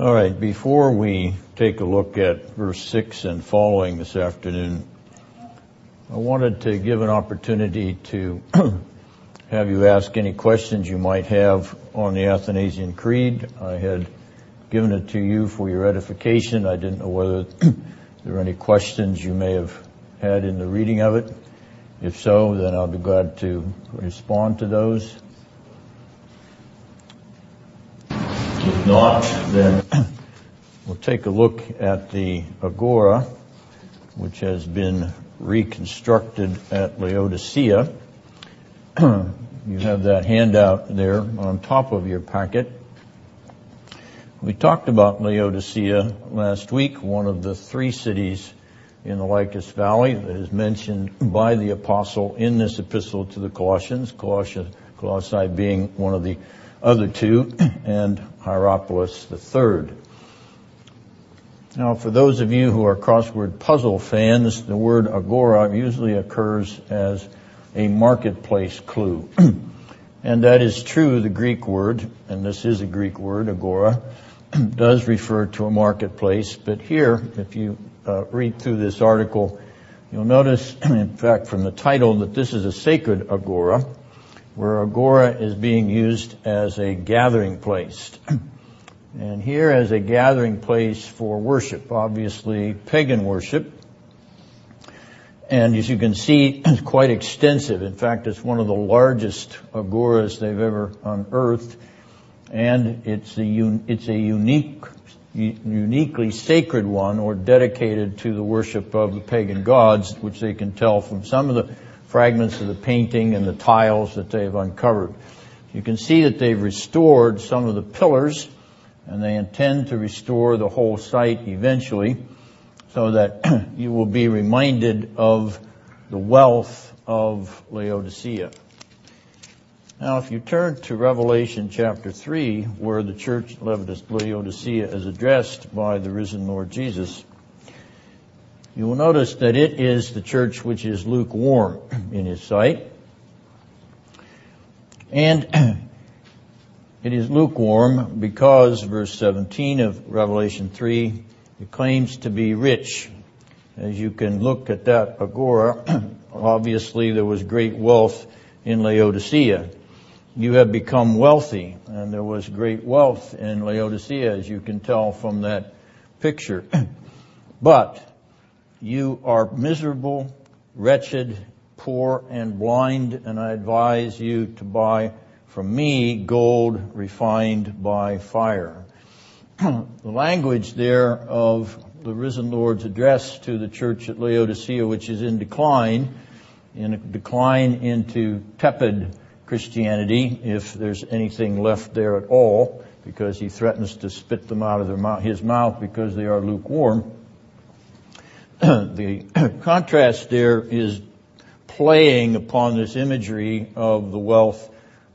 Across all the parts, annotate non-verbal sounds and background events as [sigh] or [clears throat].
All right, before we take a look at verse 6 and following this afternoon, I wanted to give an opportunity to [clears throat] have you ask any questions you might have on the Athanasian Creed. I had given it to you for your edification. I didn't know whether [clears throat] there were any questions you may have had in the reading of it. If so, then I'll be glad to respond to those. Not, then [clears throat] we'll take a look at the Agora, which has been reconstructed at Laodicea. [clears throat] you have that handout there on top of your packet. We talked about Laodicea last week, one of the three cities in the Lycus Valley that is mentioned by the apostle in this epistle to the Colossians, Colossia, Colossae being one of the other two, [clears throat] and Hierapolis third. Now, for those of you who are crossword puzzle fans, the word agora usually occurs as a marketplace clue. [clears throat] and that is true, the Greek word, and this is a Greek word, agora, [clears throat] does refer to a marketplace, but here, if you uh, read through this article, you'll notice, [clears throat] in fact, from the title, that this is a sacred agora, where agora is being used as a gathering place. and here as a gathering place for worship, obviously pagan worship. And as you can see, it's quite extensive. In fact, it's one of the largest agoras they've ever unearthed. And it's a, it's a unique uniquely sacred one or dedicated to the worship of the pagan gods, which they can tell from some of the fragments of the painting and the tiles that they've uncovered. You can see that they've restored some of the pillars and they intend to restore the whole site eventually so that [clears throat] you will be reminded of the wealth of Laodicea. Now, if you turn to Revelation chapter 3, where the church of Laodicea is addressed by the risen Lord Jesus, you will notice that it is the church which is lukewarm in his sight. And [clears throat] it is lukewarm because, verse 17 of Revelation 3, it claims to be rich. As you can look at that agora, [clears throat] obviously there was great wealth in Laodicea you have become wealthy, and there was great wealth in Laodicea, as you can tell from that picture. [clears throat] but you are miserable, wretched, poor, and blind, and I advise you to buy from me gold refined by fire. [clears throat] the language there of the risen Lord's address to the church at Laodicea, which is in decline, in a decline into tepid Christianity, if there's anything left there at all, because he threatens to spit them out of mouth, his mouth because they are lukewarm. [clears throat] the [clears throat] contrast there is playing upon this imagery of the wealth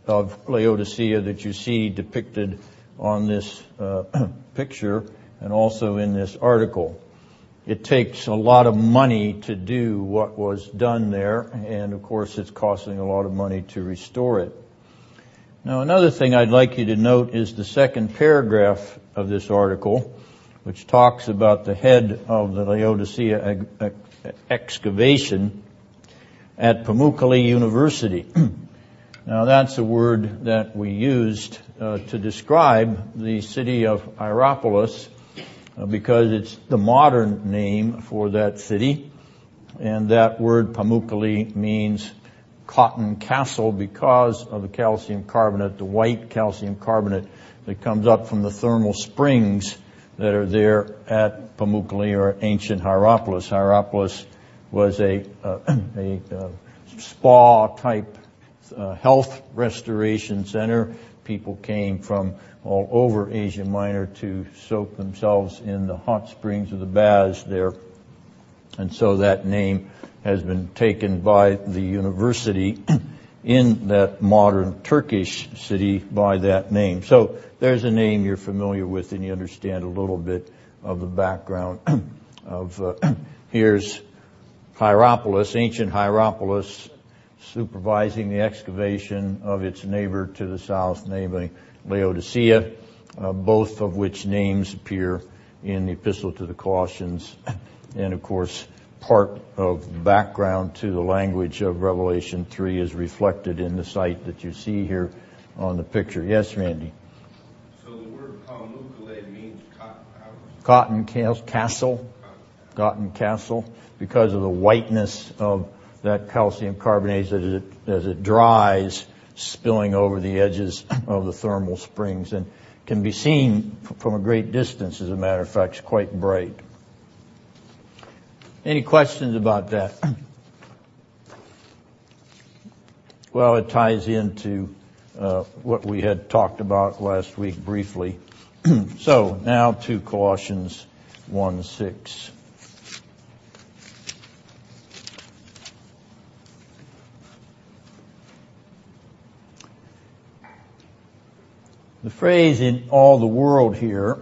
of Laodicea that you see depicted on this uh, [clears throat] picture and also in this article it takes a lot of money to do what was done there, and of course it's costing a lot of money to restore it. Now another thing I'd like you to note is the second paragraph of this article, which talks about the head of the Laodicea excavation at Pamukkale University. [clears throat] now that's a word that we used uh, to describe the city of Hierapolis uh, because it's the modern name for that city. And that word Pamukkale means cotton castle because of the calcium carbonate, the white calcium carbonate that comes up from the thermal springs that are there at Pamukkale or ancient Hierapolis. Hierapolis was a, uh, [clears throat] a uh, spa type uh, health restoration center. People came from all over Asia Minor to soak themselves in the hot springs of the baths there. And so that name has been taken by the university [clears throat] in that modern Turkish city by that name. So there's a name you're familiar with and you understand a little bit of the background [clears throat] of, uh, [clears throat] here's Hierapolis, ancient Hierapolis, supervising the excavation of its neighbor to the south, namely Laodicea. uh, both of which names appear in the Epistle to the Colossians, [clears throat] and of course, part of background to the language of Revelation 3 is reflected in the site that you see here on the picture. Yes, Randy? So the word palmukale means cotton house? Cotton castle. Cotton castle. Because of the whiteness of that calcium carbonate as it, as it dries, spilling over the edges of the thermal springs and can be seen from a great distance, as a matter of fact, it's quite bright. Any questions about that? Well, it ties into uh, what we had talked about last week briefly. [clears throat] so now to Colossians 1 6. The phrase in all the world here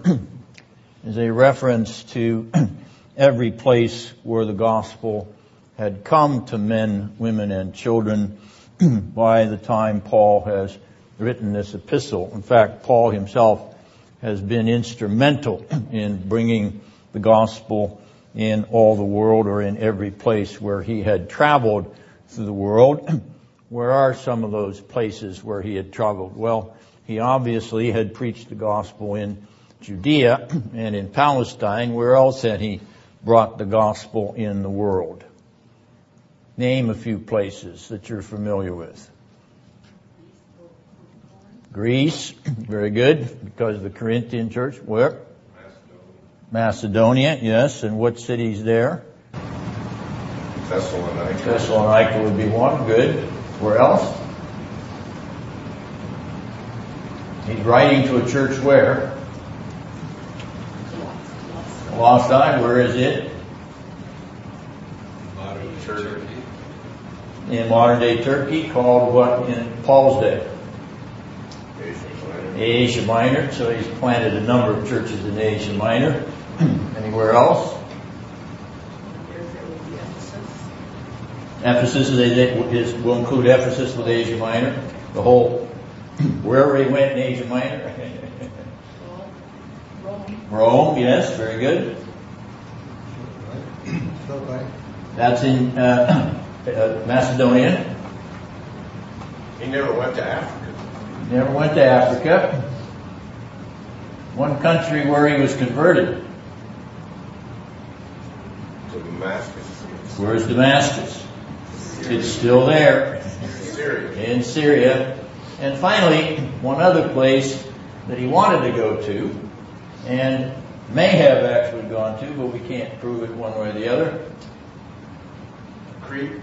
[clears throat] is a reference to [clears throat] every place where the gospel had come to men, women, and children [clears throat] by the time Paul has written this epistle. In fact, Paul himself has been instrumental [clears throat] in bringing the gospel in all the world or in every place where he had traveled through the world. [clears throat] Where are some of those places where he had traveled? Well, he obviously had preached the gospel in Judea and in Palestine. Where else had he brought the gospel in the world? Name a few places that you're familiar with. Greece, very good, because of the Corinthian church. Where? Macedonia, yes. And what cities there? Thessalonica. Thessalonica would be one. Good. Where else? He's writing to a church where? Colossae, where is it? Modern Turkey. In modern day Turkey, called what in Paul's day? Asia Minor. So he's planted a number of churches in Asia Minor. [clears throat] Anywhere else? Ephesus is, is, will include Ephesus with Asia Minor. The whole, [clears throat] wherever he went in Asia Minor. [laughs] Rome, yes, very good. That's in uh, [clears throat] uh, Macedonia. He never went to Africa. Never went to Africa. One country where he was converted. To Damascus. Where's Damascus? It's still there Syria. in Syria. And finally, one other place that he wanted to go to and may have actually gone to, but we can't prove it one way or the other. Crete.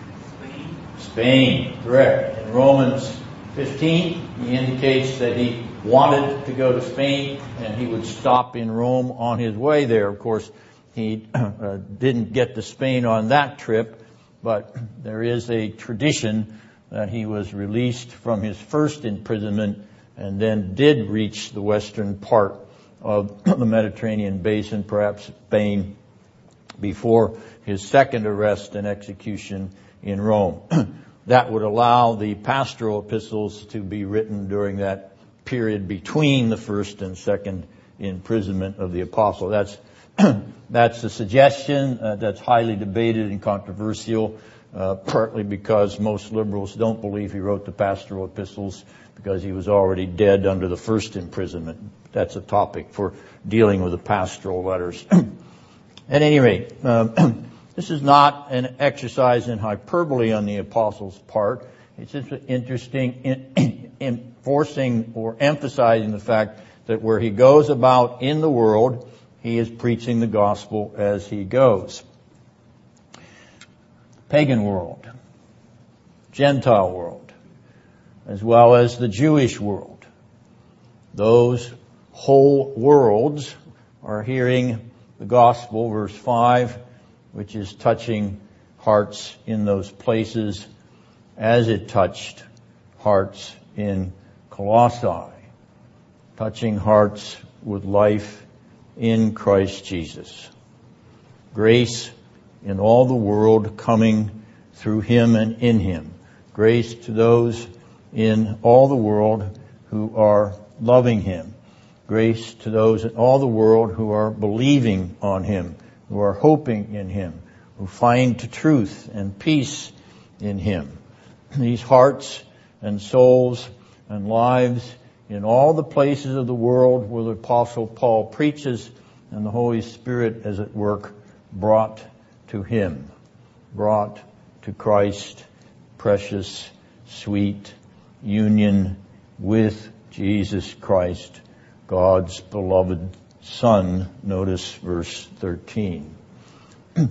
Spain, correct. In Romans 15, he indicates that he wanted to go to Spain and he would stop in Rome on his way there. Of course, he [clears throat] uh, didn't get to Spain on that trip, but there is a tradition that he was released from his first imprisonment and then did reach the western part of the Mediterranean basin, perhaps Spain, before his second arrest and execution in Rome. [clears throat] that would allow the pastoral epistles to be written during that period between the first and second imprisonment of the apostle. That's [clears throat] that's a suggestion uh, that's highly debated and controversial, uh, partly because most liberals don't believe he wrote the pastoral epistles because he was already dead under the first imprisonment. That's a topic for dealing with the pastoral letters. [clears throat] At any rate, um, [clears throat] this is not an exercise in hyperbole on the apostle's part. It's just interesting in, in [clears throat] enforcing or emphasizing the fact that where he goes about in the world, he is preaching the gospel as he goes. Pagan world, Gentile world, as well as the Jewish world. Those whole worlds are hearing the gospel, verse 5, which is touching hearts in those places as it touched hearts in Colossae, touching hearts with life in Christ Jesus. Grace in all the world coming through Him and in Him. Grace to those in all the world who are loving Him. Grace to those in all the world who are believing on Him, who are hoping in Him, who find truth and peace in Him. These hearts and souls and lives in all the places of the world where the apostle Paul preaches and the Holy Spirit is at work brought to Him, brought to Christ, precious, sweet union with Jesus Christ God's beloved Son. Notice verse 13. [clears throat] the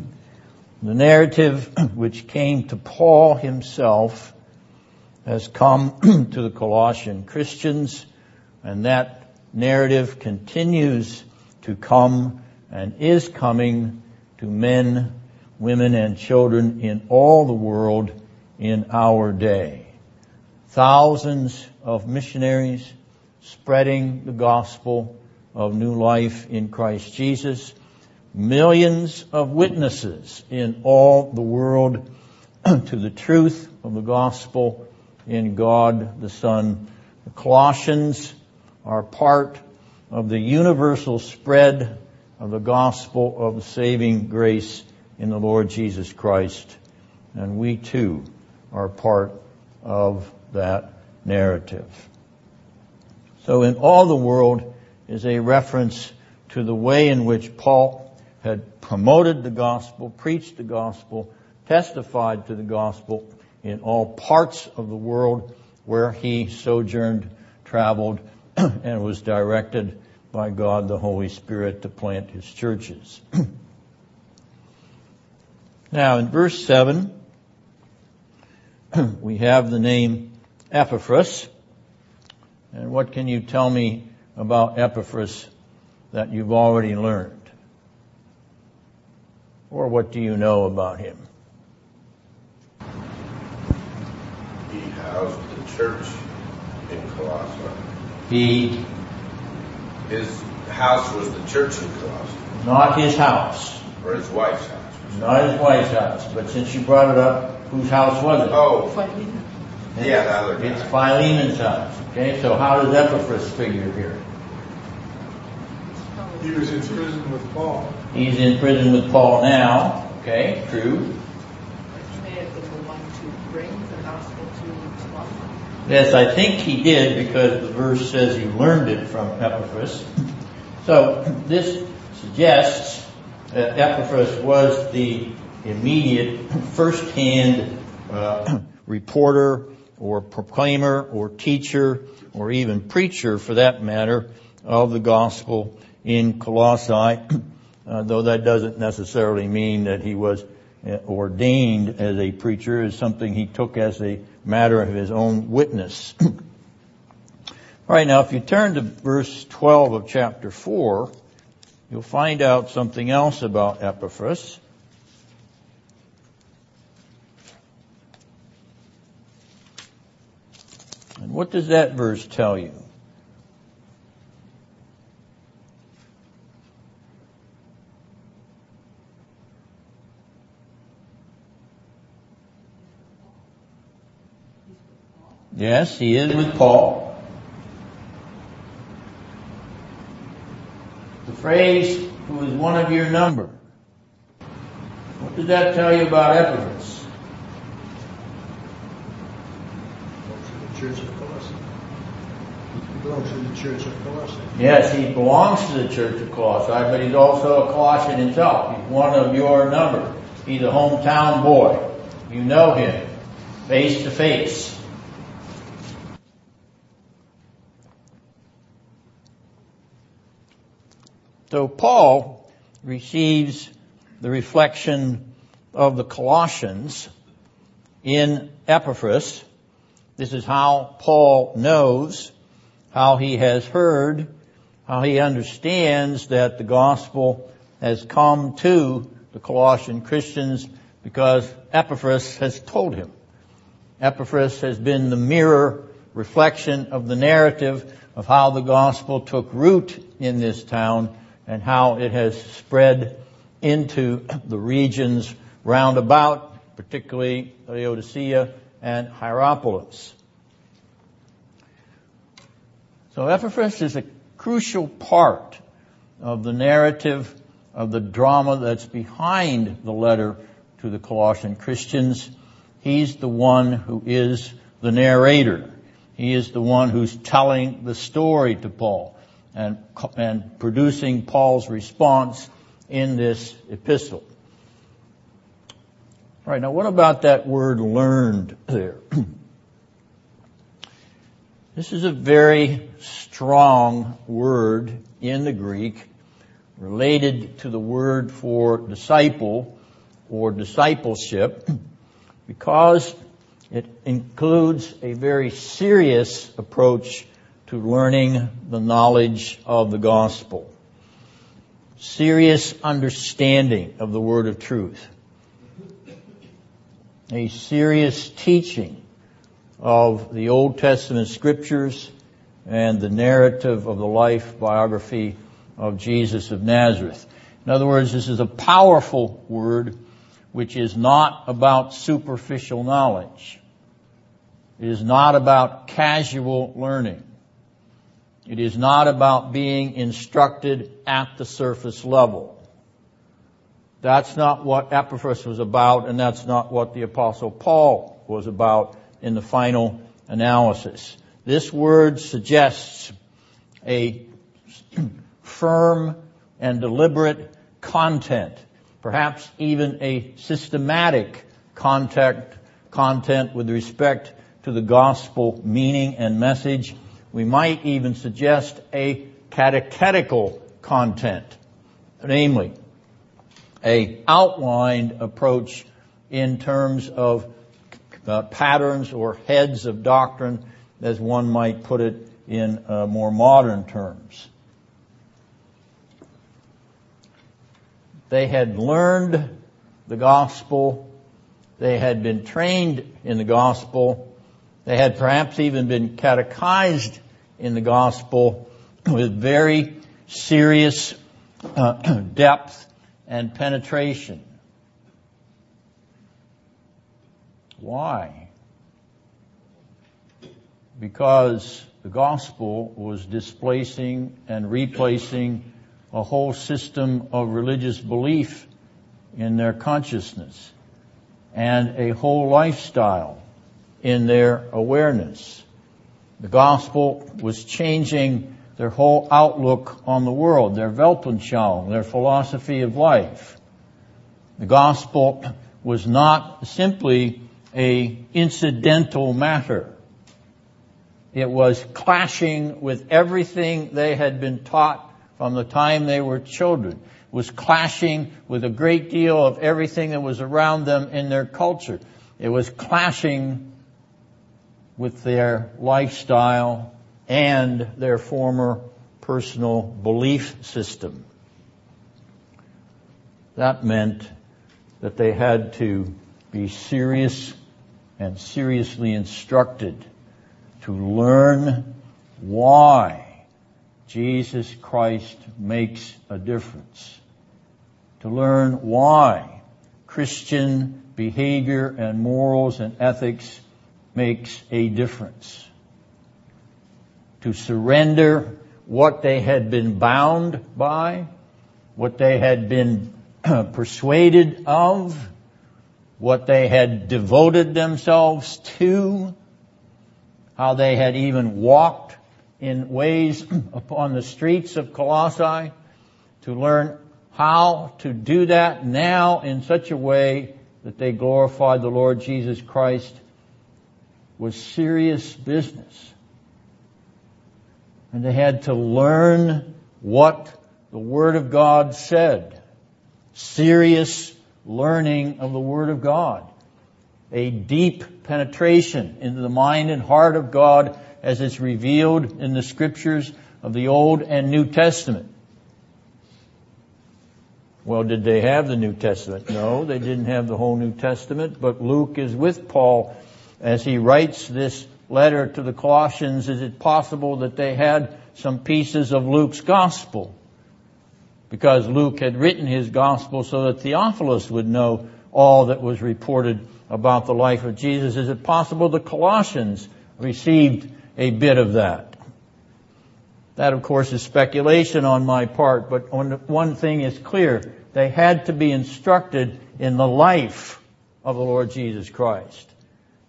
narrative which came to Paul himself has come [clears throat] to the Colossian Christians, and that narrative continues to come and is coming to men, women, and children in all the world in our day. Thousands of missionaries, spreading the gospel of new life in Christ Jesus. Millions of witnesses in all the world [clears throat] to the truth of the gospel in God the Son. The Colossians are part of the universal spread of the gospel of saving grace in the Lord Jesus Christ. And we too are part of that narrative. So in all the world is a reference to the way in which Paul had promoted the gospel, preached the gospel, testified to the gospel in all parts of the world where he sojourned, traveled, [clears throat] and was directed by God the Holy Spirit to plant his churches. [clears throat] now in verse 7, [clears throat] we have the name Epaphras. And what can you tell me about Epaphras that you've already learned? Or what do you know about him? He housed the church in Colossae. He, His house was the church in Colossae, not his house, or his wife's house. not his wife's house, but since you brought it up, whose house was it? Oh, Philemon. yeah, the other It's guy. Philemon's house. Okay, so how does Epaphras figure here? He was in prison with Paul. He's in prison with Paul now. Okay, true. He may have been the one to bring the gospel to Colossians. Yes, I think he did because the verse says he learned it from Epaphras. So this suggests that Epaphras was the immediate first-hand uh, [clears throat] reporter or proclaimer or teacher or even preacher for that matter of the gospel in Colossae, [clears throat] uh, though that doesn't necessarily mean that he was uh, ordained as a preacher is something he took as a matter of his own witness. [clears throat] All right, now if you turn to verse 12 of chapter 4, you'll find out something else about Epaphras. And what does that verse tell you? Yes, he is with Paul. The phrase, who is one of your number. What does that tell you about Epaphras? Church of belongs to the church of Colossae. Yes, he belongs to the church of Colossae, but he's also a Colossian himself. He's one of your number. He's a hometown boy. You know him face to face. So Paul receives the reflection of the Colossians in Epaphras. This is how Paul knows, how he has heard, how he understands that the gospel has come to the Colossian Christians because Epaphras has told him. Epaphras has been the mirror reflection of the narrative of how the gospel took root in this town and how it has spread into the regions round about, particularly Laodicea and Hierapolis. So Epaphras is a crucial part of the narrative of the drama that's behind the letter to the Colossian Christians. He's the one who is the narrator. He is the one who's telling the story to Paul and, and producing Paul's response in this epistle. All right, now what about that word learned there? [clears throat] this is a very strong word in the Greek related to the word for disciple or discipleship because it includes a very serious approach to learning the knowledge of the gospel. Serious understanding of the word of truth. A serious teaching of the Old Testament scriptures and the narrative of the life biography of Jesus of Nazareth. In other words, this is a powerful word which is not about superficial knowledge. It is not about casual learning. It is not about being instructed at the surface level. That's not what Epaphras was about, and that's not what the apostle Paul was about in the final analysis. This word suggests a firm and deliberate content, perhaps even a systematic content, content with respect to the gospel meaning and message. We might even suggest a catechetical content, namely, a outlined approach in terms of uh, patterns or heads of doctrine, as one might put it in uh, more modern terms. They had learned the gospel. They had been trained in the gospel. They had perhaps even been catechized in the gospel with very serious uh, [clears throat] depth and penetration. Why? Because the gospel was displacing and replacing a whole system of religious belief in their consciousness and a whole lifestyle in their awareness. The gospel was changing their whole outlook on the world, their Weltanschauung, their philosophy of life. The gospel was not simply a incidental matter. It was clashing with everything they had been taught from the time they were children it was clashing with a great deal of everything that was around them in their culture. It was clashing with their lifestyle and their former personal belief system. That meant that they had to be serious and seriously instructed to learn why Jesus Christ makes a difference. To learn why Christian behavior and morals and ethics makes a difference. To surrender what they had been bound by, what they had been [clears throat] persuaded of, what they had devoted themselves to, how they had even walked in ways [clears throat] upon the streets of Colossae to learn how to do that now in such a way that they glorified the Lord Jesus Christ was serious business. And they had to learn what the Word of God said. Serious learning of the Word of God. A deep penetration into the mind and heart of God as it's revealed in the scriptures of the Old and New Testament. Well, did they have the New Testament? No, they didn't have the whole New Testament, but Luke is with Paul as he writes this letter to the Colossians. Is it possible that they had some pieces of Luke's gospel? Because Luke had written his gospel so that Theophilus would know all that was reported about the life of Jesus. Is it possible the Colossians received a bit of that. That, of course, is speculation on my part, but one thing is clear. They had to be instructed in the life of the Lord Jesus Christ.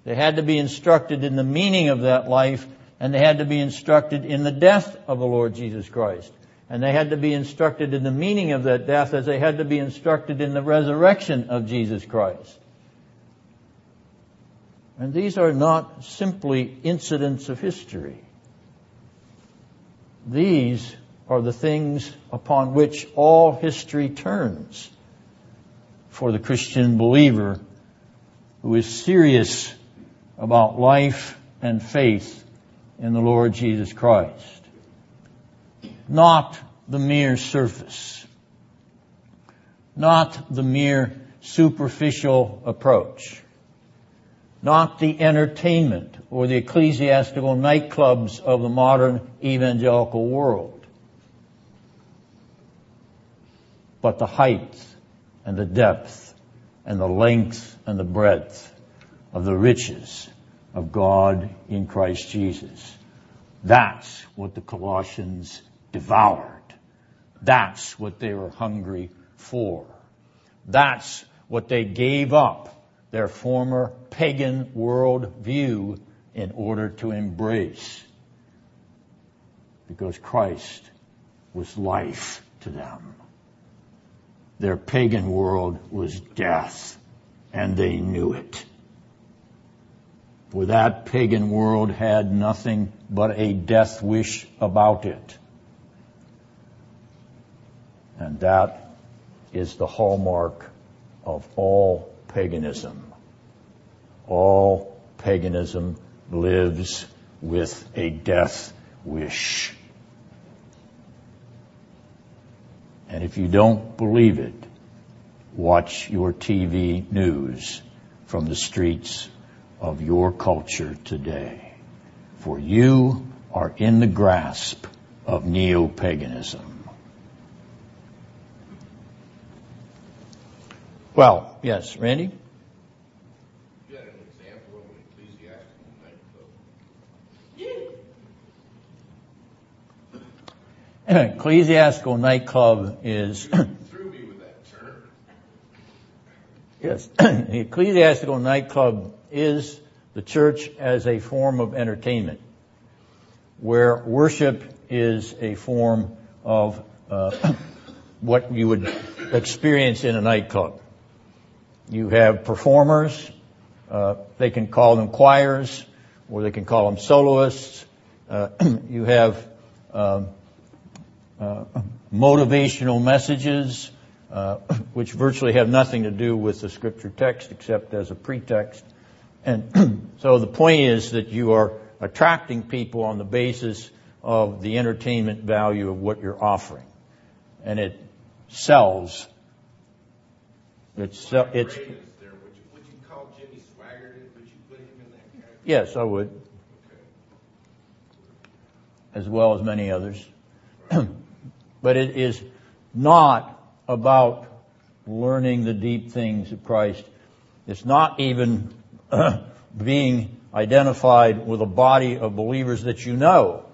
They had to be instructed in the meaning of that life, and they had to be instructed in the death of the Lord Jesus Christ. And they had to be instructed in the meaning of that death as they had to be instructed in the resurrection of Jesus Christ. And these are not simply incidents of history. These are the things upon which all history turns for the Christian believer who is serious about life and faith in the Lord Jesus Christ. Not the mere surface. Not the mere superficial approach. Not the entertainment or the ecclesiastical nightclubs of the modern evangelical world. But the height and the depth and the length and the breadth of the riches of God in Christ Jesus. That's what the Colossians devoured. That's what they were hungry for. That's what they gave up their former pagan world view in order to embrace. Because Christ was life to them. Their pagan world was death, and they knew it. For that pagan world had nothing but a death wish about it. And that is the hallmark of all paganism. All paganism lives with a death wish. And if you don't believe it, watch your TV news from the streets of your culture today. For you are in the grasp of neo-paganism. Well, yes, Randy? You had an example of an ecclesiastical nightclub. Ecclesiastical nightclub is, Threw me with that term. yes, [clears throat] the ecclesiastical nightclub is the church as a form of entertainment, where worship is a form of uh, [clears throat] what you would experience in a nightclub. You have performers. Uh, they can call them choirs, or they can call them soloists. Uh, [clears throat] you have um, uh, motivational messages, uh, [clears throat] which virtually have nothing to do with the scripture text except as a pretext. And [clears throat] so the point is that you are attracting people on the basis of the entertainment value of what you're offering. And it sells it's, it's, there. Would you, would you call Jimmy Swaggart? Would you put him in that category? yes, I would, Okay. as well as many others. [clears throat] but it is not about learning the deep things of Christ. It's not even [clears throat] being identified with a body of believers that you know,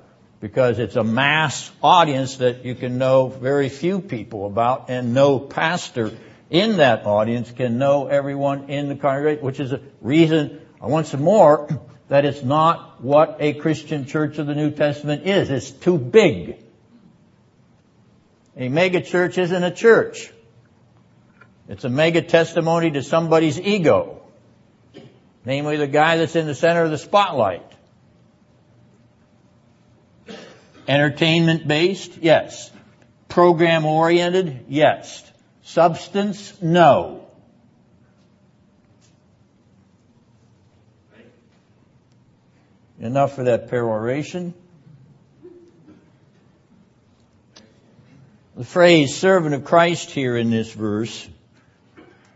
because it's a mass audience that you can know very few people about, and no pastor in that audience can know everyone in the congregation, which is a reason, some more, [clears throat] that it's not what a Christian church of the New Testament is. It's too big. A mega church isn't a church. It's a mega testimony to somebody's ego. Namely the guy that's in the center of the spotlight. Entertainment based? Yes. Program oriented? Yes. Substance? No. Enough for that peroration. The phrase servant of Christ here in this verse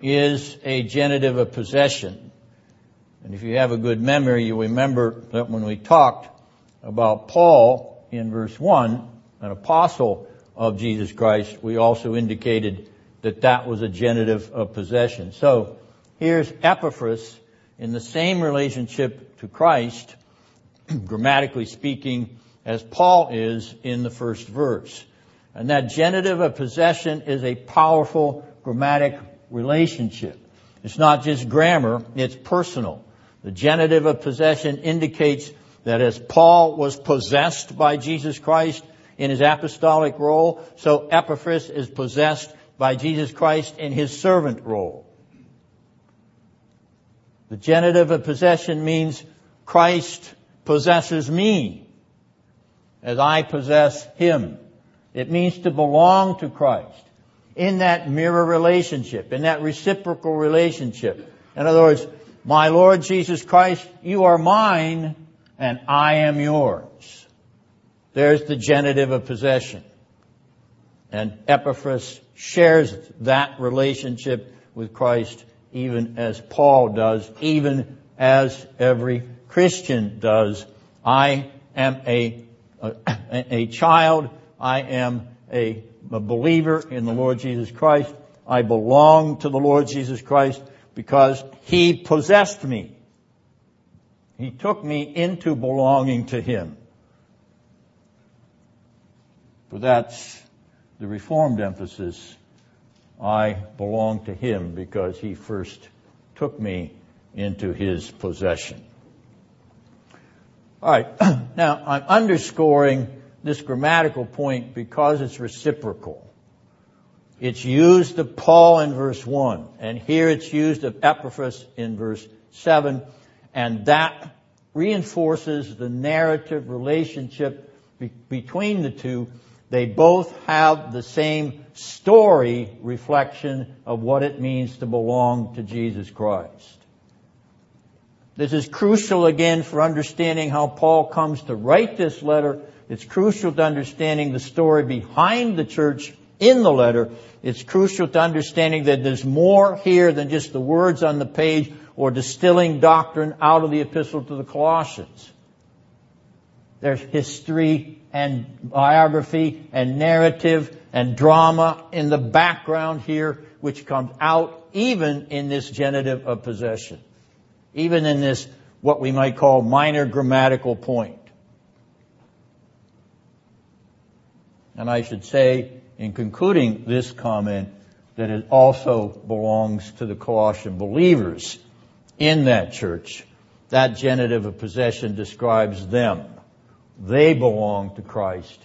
is a genitive of possession. And if you have a good memory, you remember that when we talked about Paul in verse 1, an apostle of Jesus Christ, we also indicated that that was a genitive of possession. So here's Epaphras in the same relationship to Christ, [clears throat] grammatically speaking, as Paul is in the first verse. And that genitive of possession is a powerful grammatic relationship. It's not just grammar, it's personal. The genitive of possession indicates that as Paul was possessed by Jesus Christ in his apostolic role, so Epaphras is possessed by Jesus Christ in his servant role. The genitive of possession means Christ possesses me as I possess him. It means to belong to Christ in that mirror relationship, in that reciprocal relationship. In other words, my Lord Jesus Christ, you are mine and I am yours. There's the genitive of possession. And Epaphras shares that relationship with Christ even as Paul does, even as every Christian does. I am a, a, a child. I am a, a believer in the Lord Jesus Christ. I belong to the Lord Jesus Christ because He possessed me. He took me into belonging to Him. But that's the Reformed emphasis. I belong to Him because He first took me into His possession. All right. [clears throat] Now, I'm underscoring this grammatical point because it's reciprocal. It's used of Paul in verse 1, and here it's used of Epaphras in verse 7, and that reinforces the narrative relationship be- between the two. They both have the same story reflection of what it means to belong to Jesus Christ. This is crucial again for understanding how Paul comes to write this letter. It's crucial to understanding the story behind the church in the letter. It's crucial to understanding that there's more here than just the words on the page or distilling doctrine out of the epistle to the Colossians. There's history and biography and narrative and drama in the background here, which comes out even in this genitive of possession even in this, what we might call minor grammatical point. And I should say, in concluding this comment, that it also belongs to the Colossian believers in that church. That genitive of possession describes them. They belong to Christ,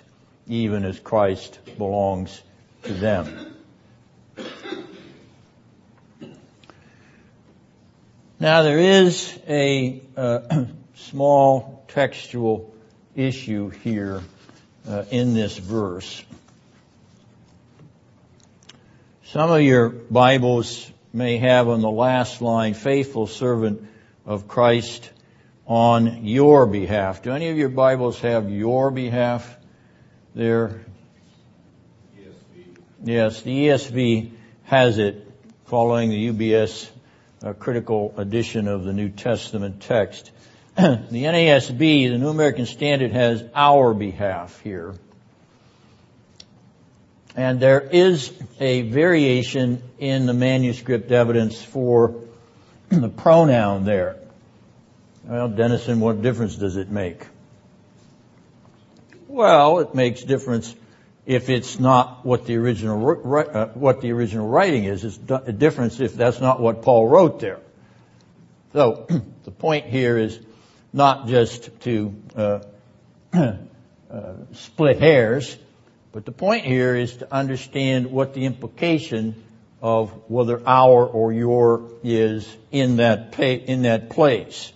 even as Christ belongs to them. Now there is a uh, [clears throat] small textual issue here uh, in this verse. Some of your Bibles may have on the last line, faithful servant of Christ on your behalf. Do any of your Bibles have your behalf there? ESV. Yes, the ESV has it following the UBS a uh, critical edition of the New Testament text. [clears throat] the NASB, the New American Standard, has our behalf here. And there is a variation in the manuscript evidence for [clears throat] the pronoun there. Well, Dennison, what difference does it make? Well, it makes difference if it's not what the original uh, what the original writing is. It's a difference if that's not what Paul wrote there. So [clears throat] the point here is not just to uh, [clears throat] uh, split hairs, but the point here is to understand what the implication of whether our or your is in that in that place.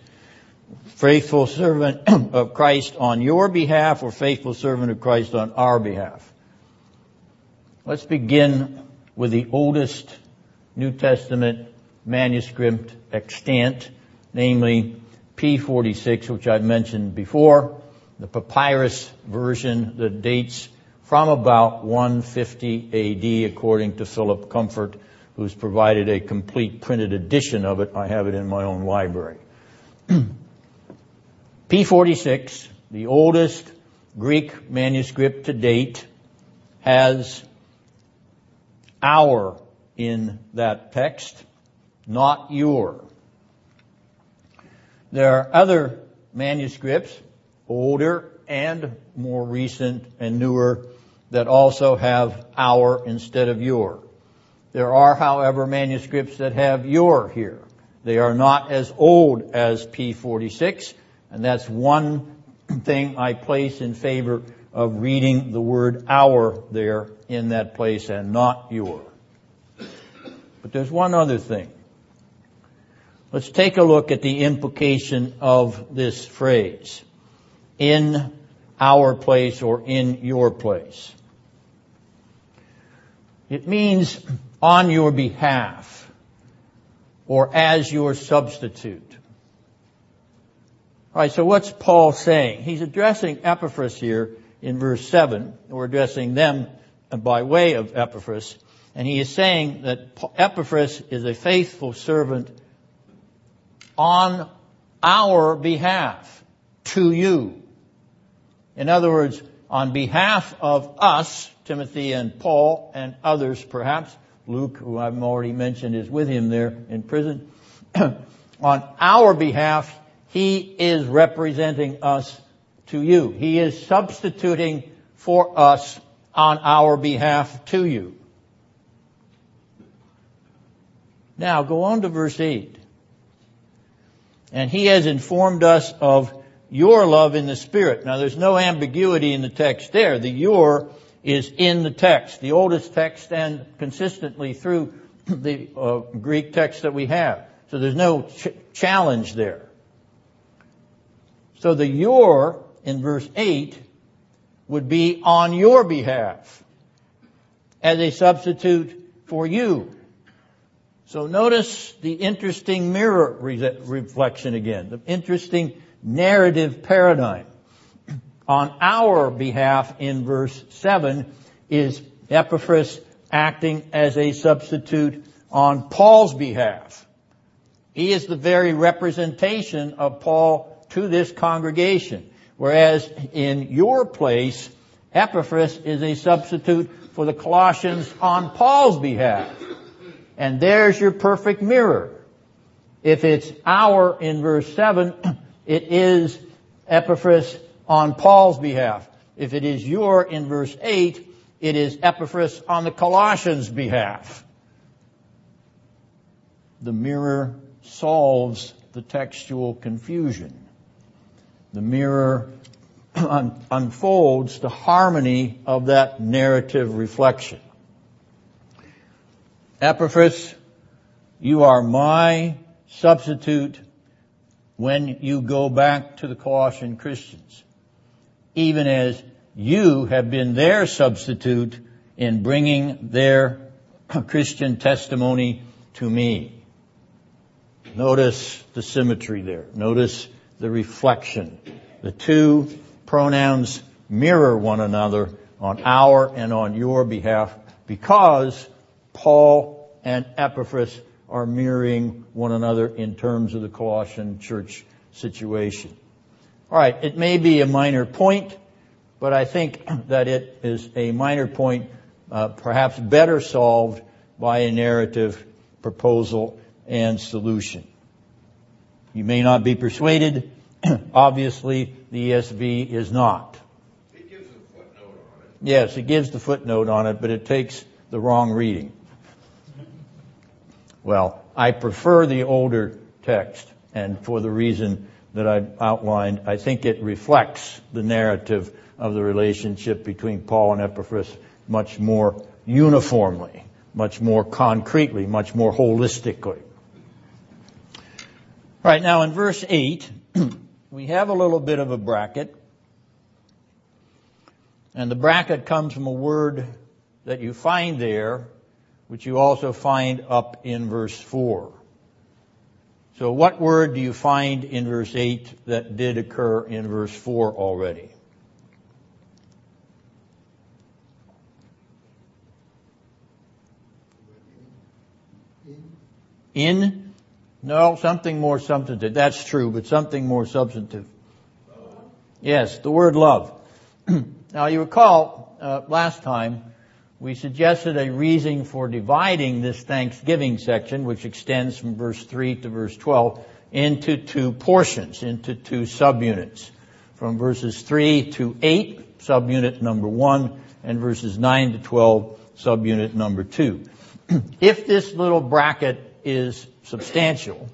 Faithful servant [clears throat] of Christ on your behalf or faithful servant of Christ on our behalf. Let's begin with the oldest New Testament manuscript extant, namely P46, which I've mentioned before, the papyrus version that dates from about 150 AD according to Philip Comfort, who's provided a complete printed edition of it. I have it in my own library. [clears throat] P46, the oldest Greek manuscript to date, has our in that text, not your. There are other manuscripts, older, and more recent and newer that also have our instead of your. There are, however, manuscripts that have your here. They are not as old as P46, and that's one thing I place in favor of reading the word our there in that place and not your. But there's one other thing. Let's take a look at the implication of this phrase. In our place or in your place. It means on your behalf or as your substitute. Alright, so what's Paul saying? He's addressing Epaphras here in verse 7, We're addressing them by way of Epaphras, and he is saying that Epaphras is a faithful servant on our behalf to you. In other words, on behalf of us, Timothy and Paul and others perhaps, Luke, who I've already mentioned is with him there in prison, [clears throat] on our behalf, he is representing us to you. He is substituting for us on our behalf to you. Now go on to verse 8. And he has informed us of your love in the Spirit. Now there's no ambiguity in the text there. The your is in the text, the oldest text and consistently through [clears throat] the uh, Greek text that we have. So there's no ch- challenge there. So the your in verse 8 would be on your behalf as a substitute for you. So notice the interesting mirror re- reflection again, the interesting narrative paradigm. On our behalf in verse 7 is Epaphras acting as a substitute on Paul's behalf. He is the very representation of Paul to this congregation. Whereas in your place, Epaphras is a substitute for the Colossians on Paul's behalf. And there's your perfect mirror. If it's our in verse 7, [clears throat] it is Epaphras on Paul's behalf. If it is your in verse 8, it is Epaphras on the Colossians' behalf. The mirror solves the textual confusion. The mirror un- unfolds the harmony of that narrative reflection. Epaphras, you are my substitute when you go back to the Colossian Christians, even as you have been their substitute in bringing their Christian testimony to me. Notice the symmetry there. Notice the reflection. The two pronouns mirror one another on our and on your behalf because Paul and Epaphras are mirroring one another in terms of the Colossian church situation. Alright, it may be a minor point, but I think [clears throat] that it is a minor point, uh, perhaps better solved by a narrative proposal and solution. You may not be persuaded. [clears throat] Obviously, the ESV is not. It gives a footnote on it. Yes, it gives the footnote on it, but it takes the wrong reading. Well, I prefer the older text, and for the reason that I outlined, I think it reflects the narrative of the relationship between Paul and Epaphras much more uniformly, much more concretely, much more holistically. Right now in verse 8, [clears throat] we have a little bit of a bracket. And the bracket comes from a word that you find there which you also find up in verse 4. So what word do you find in verse 8 that did occur in verse 4 already? In? No, something more substantive. That's true, but something more substantive. Yes, the word love. [clears throat] now you recall, uh, last time, we suggested a reason for dividing this Thanksgiving section, which extends from verse 3 to verse 12, into two portions, into two subunits. from verses 3 to 8, subunit number 1, and verses 9 to 12, subunit number 2. [clears throat] if this little bracket is substantial,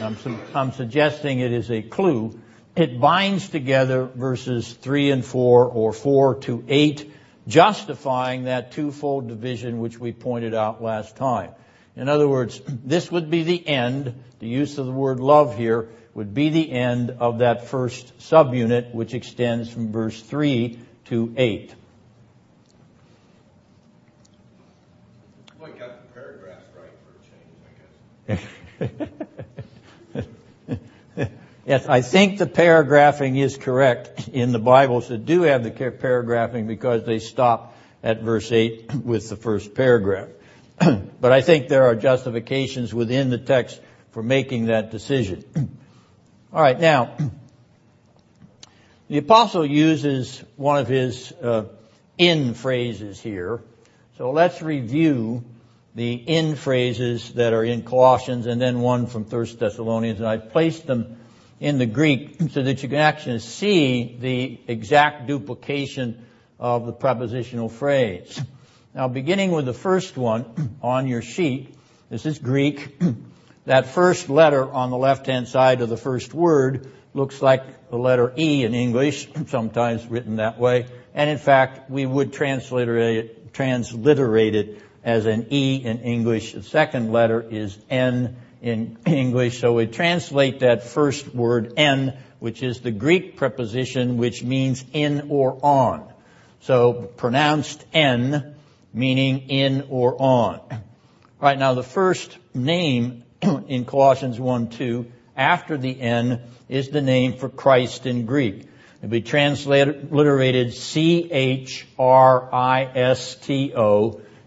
I'm, su- I'm suggesting it is a clue, it binds together verses 3 and 4 or 4 to 8, justifying that twofold division which we pointed out last time. In other words, this would be the end, the use of the word love here would be the end of that first subunit, which extends from verse 3 to 8. Well, you got the paragraphs right for a change, I guess. [laughs] Yes, I think the paragraphing is correct in the Bibles that do have the paragraphing because they stop at verse 8 with the first paragraph. [clears throat] but I think there are justifications within the text for making that decision. [clears throat] All right, now, the apostle uses one of his uh, in phrases here. So let's review the in phrases that are in Colossians and then one from First Thessalonians. And I've placed them in the Greek so that you can actually see the exact duplication of the prepositional phrase. Now beginning with the first one on your sheet, this is Greek. [clears throat] That first letter on the left-hand side of the first word looks like the letter E in English, [clears throat] sometimes written that way. And in fact, we would transliterate it, transliterate it as an E in English. The second letter is N in English. So we translate that first word en, which is the Greek preposition which means in or on. So pronounced en, meaning in or on. Right now the first name [clears throat] in Colossians 1 2, after the en, is the name for Christ in Greek. It'll be transliterated C-H-R-I-S-T-O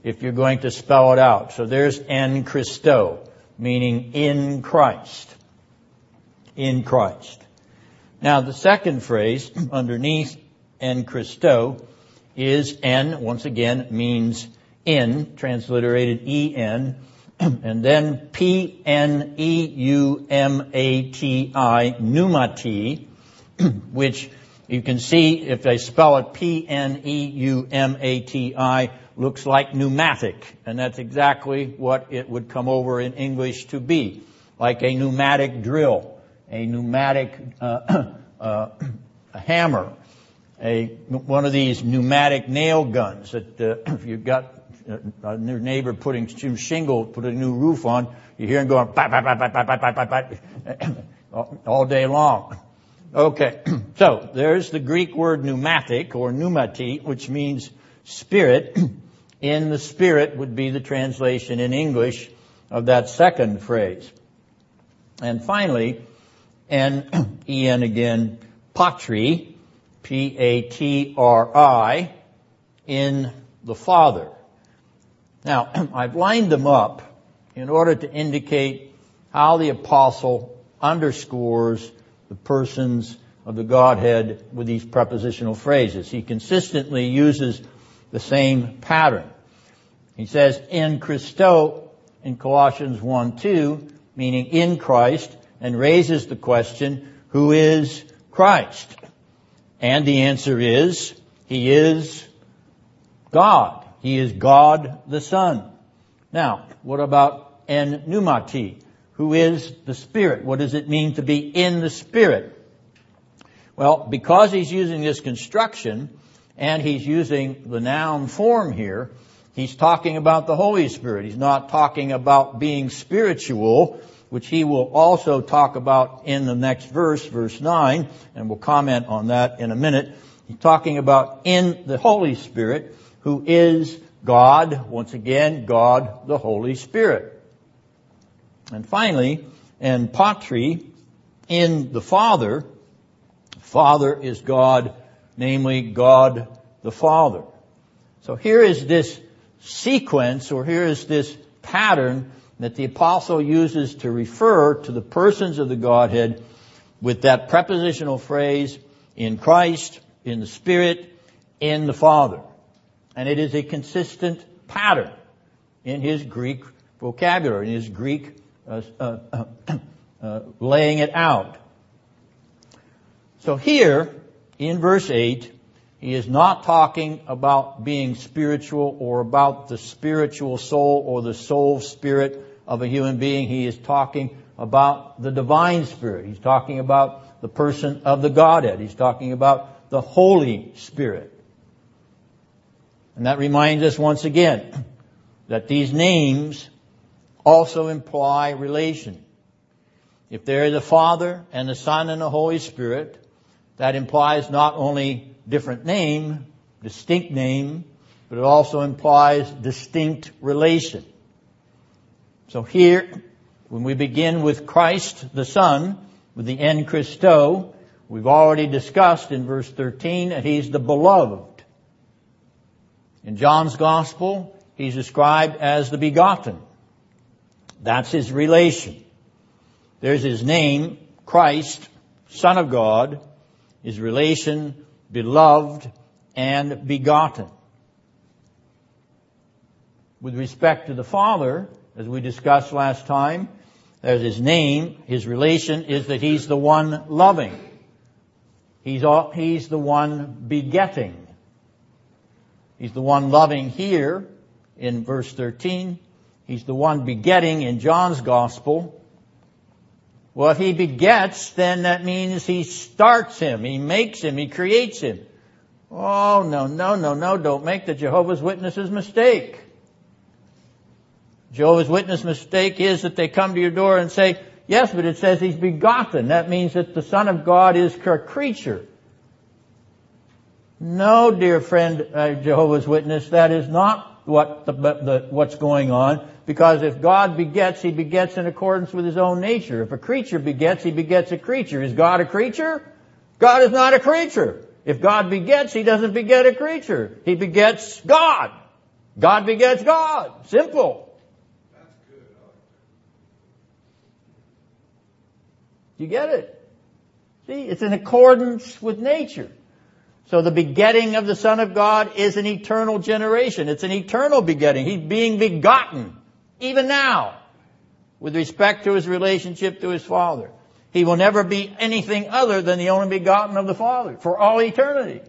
if you're going to spell it out. So there's en Christo, meaning in Christ. In Christ. Now the second phrase underneath en Christo is en, once again, means in, transliterated E-N, [clears throat] and then P-N-E-U-M-A-T-I, pneumati, [clears throat] which you can see if they spell it P-N-E-U-M-A-T-I, looks like pneumatic, and that's exactly what it would come over in English to be, like a pneumatic drill, a pneumatic uh, [coughs] uh, a hammer, a one of these pneumatic nail guns that uh, [coughs] if you've got a new neighbor putting some shingle, put a new roof on, you hear him going bat, bat, bat, bat, bat, bat, bat, bat, [coughs] all day long. Okay, [clears throat] so there's the Greek word pneumatic or pneumati, which means spirit. [clears throat] In the spirit would be the translation in English of that second phrase. And finally, en, E-N again, patri, P-A-T-R-I, in the Father. Now, [clears throat] I've lined them up in order to indicate how the apostle underscores the persons of the Godhead with these prepositional phrases. He consistently uses the same pattern. He says, in Christo, in Colossians 1, 2, meaning in Christ, and raises the question, who is Christ? And the answer is, He is God. He is God the Son. Now, what about en pneumati? Who is the Spirit? What does it mean to be in the Spirit? Well, because he's using this construction, and he's using the noun form here, he's talking about the Holy Spirit. He's not talking about being spiritual, which he will also talk about in the next verse, verse 9, and we'll comment on that in a minute. He's talking about in the Holy Spirit, who is God, once again, God the Holy Spirit. And finally, and patri, in the Father, Father is God, namely God the Father. So here is this sequence, or here is this pattern that the apostle uses to refer to the persons of the Godhead with that prepositional phrase, in Christ, in the Spirit, in the Father. And it is a consistent pattern in his Greek vocabulary, in his Greek Uh, uh, uh, [coughs] laying it out. So here, in verse 8, he is not talking about being spiritual or about the spiritual soul or the soul spirit of a human being. He is talking about the divine spirit. He's talking about the person of the Godhead. He's talking about the Holy Spirit. And that reminds us once again [coughs] that these names also imply relation. If there is a Father and a Son and the Holy Spirit, that implies not only different name, distinct name, but it also implies distinct relation. So here, when we begin with Christ the Son, with the en Christo, we've already discussed in verse 13 that He's the beloved. In John's Gospel, He's described as the begotten. That's His relation. There's His name, Christ, Son of God, His relation, beloved, and begotten. With respect to the Father, as we discussed last time, there's his name, his relation is that he's the one loving. He's, all, he's the one begetting. He's the one loving here in verse 13. He's the one begetting in John's gospel. Well, if he begets, then that means he starts him, he makes him, he creates him. Oh, no, no, no, no, don't make the Jehovah's Witnesses mistake. Jehovah's Witness mistake is that they come to your door and say, yes, but it says he's begotten. That means that the Son of God is a creature. No, dear friend, uh, Jehovah's Witness, that is not what the, the, what's going on. Because if God begets, He begets in accordance with His own nature. If a creature begets, He begets a creature. Is God a creature? God is not a creature. If God begets, He doesn't beget a creature. He begets God. God begets God. Simple. You get it? See, it's in accordance with nature. So the begetting of the Son of God is an eternal generation. It's an eternal begetting. He's being begotten, even now, with respect to his relationship to his Father. He will never be anything other than the only begotten of the Father for all eternity.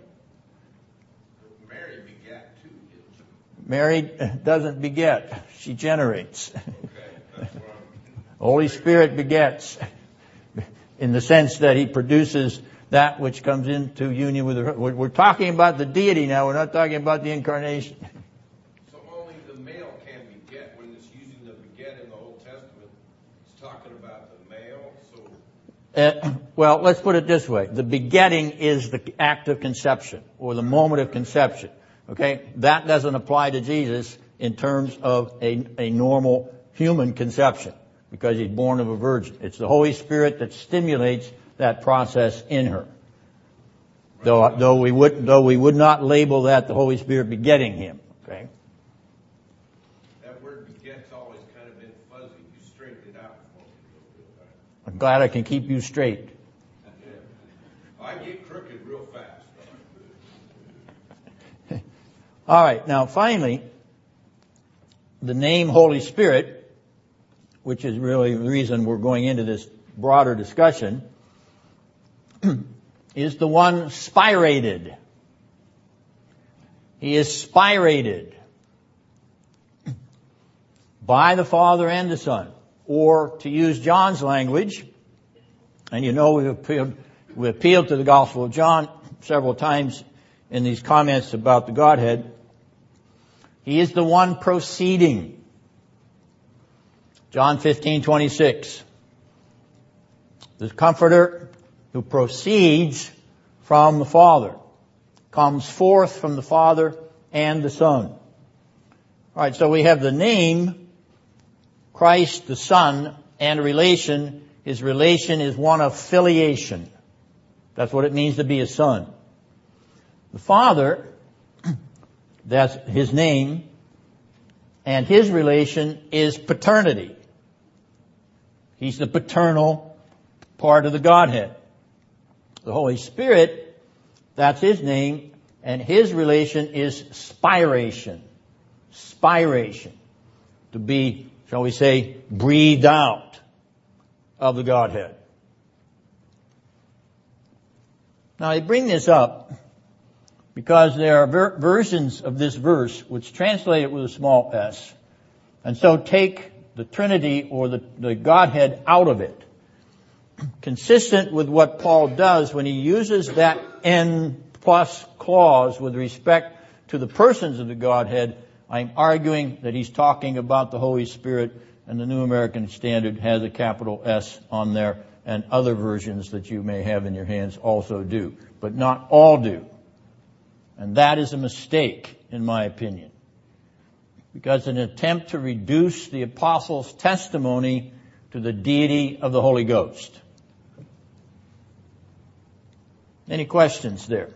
Mary begat too. Mary [laughs] doesn't beget. She generates. Okay, Holy Spirit begets in the sense that he produces that which comes into union with the, we're talking about the deity now, we're not talking about the incarnation. So only the male can beget when it's using the beget in the Old Testament. It's talking about the male, so. Uh, well, let's put it this way. The begetting is the act of conception or the moment of conception. Okay? That doesn't apply to Jesus in terms of a, a normal human conception because he's born of a virgin. It's the Holy Spirit that stimulates that process in her. Though, though we would, though we would not label that the Holy Spirit begetting him. Okay? That word beget's always kind of been fuzzy. You straightened it out for me a little bit. I'm glad I can keep you straight. I get crooked real fast. [laughs] All right. Now, finally, the name Holy Spirit, which is really the reason we're going into this broader discussion, [clears throat] is the one spirated. He is spirated by the Father and the Son. Or to use John's language, and you know we appealed, we appealed to the Gospel of John several times in these comments about the Godhead. He is the one proceeding. John 15, 26. The Comforter who proceeds from the Father, comes forth from the Father and the Son. Alright, so we have the name, Christ the Son, and relation. His relation is one of filiation. That's what it means to be a son. The Father, [clears throat] that's his name, and his relation is paternity. He's the paternal part of the Godhead. The Holy Spirit, that's His name, and His relation is spiration. Spiration. To be, shall we say, breathed out of the Godhead. Now I bring this up because there are ver- versions of this verse which translate it with a small s, and so take the Trinity or the, the Godhead out of it. Consistent with what Paul does when he uses that en plus clause with respect to the persons of the Godhead, I'm arguing that he's talking about the Holy Spirit and the New American Standard has a capital S on there and other versions that you may have in your hands also do. But not all do. And that is a mistake, in my opinion. Because an attempt to reduce the apostles' testimony to the deity of the Holy Ghost. Any questions there?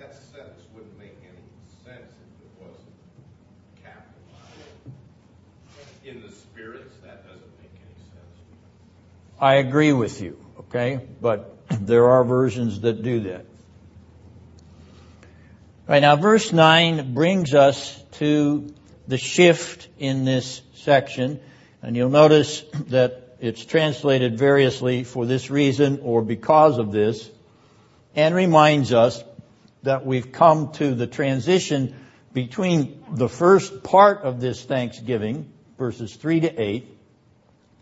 That sentence wouldn't make any sense if it wasn't capitalized. In the spirits, that doesn't make any sense. I agree with you, okay? But [clears throat] there are versions that do that. Right now, verse 9 brings us to the shift in this section, and you'll notice [clears throat] that it's translated variously for this reason or because of this, and reminds us that we've come to the transition between the first part of this Thanksgiving, verses 3 to 8,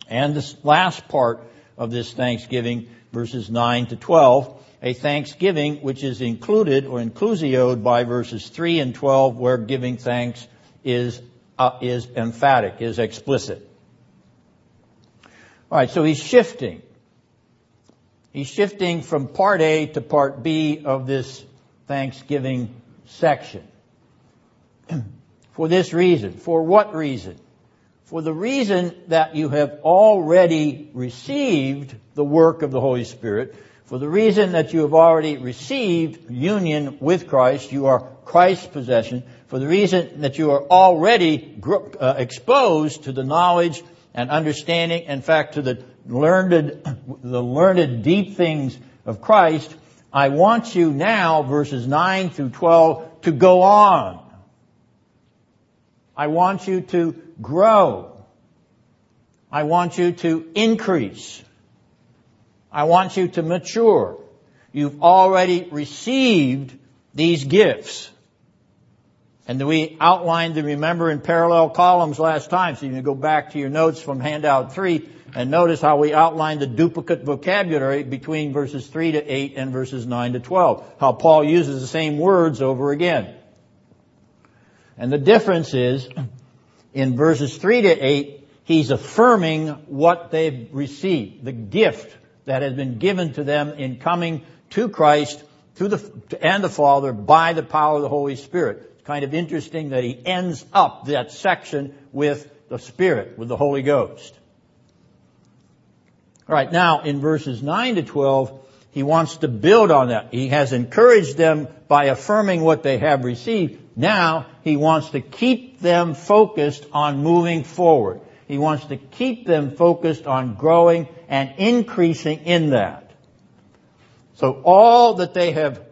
and this last part of this Thanksgiving, verses 9 to 12, a thanksgiving which is included or inclusioed by verses 3 and 12 where giving thanks is, uh, is emphatic, is explicit. Alright, so he's shifting. He's shifting from part A to part B of this Thanksgiving section. [clears throat] For this reason. For what reason? For the reason that you have already received the work of the Holy Spirit, for the reason that you have already received union with Christ, you are Christ's possession, for the reason that you are already uh, exposed to the knowledge and understanding, in fact, to the learned, the learned deep things of Christ, I want you now, verses 9 through 12, to go on. I want you to grow. I want you to increase. I want you to mature. You've already received these gifts. And we outlined the remember in parallel columns last time, so you can go back to your notes from handout three and notice how we outlined the duplicate vocabulary between verses 3 to 8 and verses 9 to 12. How Paul uses the same words over again. And the difference is, in verses 3 to 8, he's affirming what they've received, the gift that has been given to them in coming to Christ to the, and the Father by the power of the Holy Spirit. It's kind of interesting that he ends up that section with the Spirit, with the Holy Ghost. Alright, now in verses 9 to 12, he wants to build on that. He has encouraged them by affirming what they have received. Now, he wants to keep them focused on moving forward. He wants to keep them focused on growing and increasing in that. So all that they have,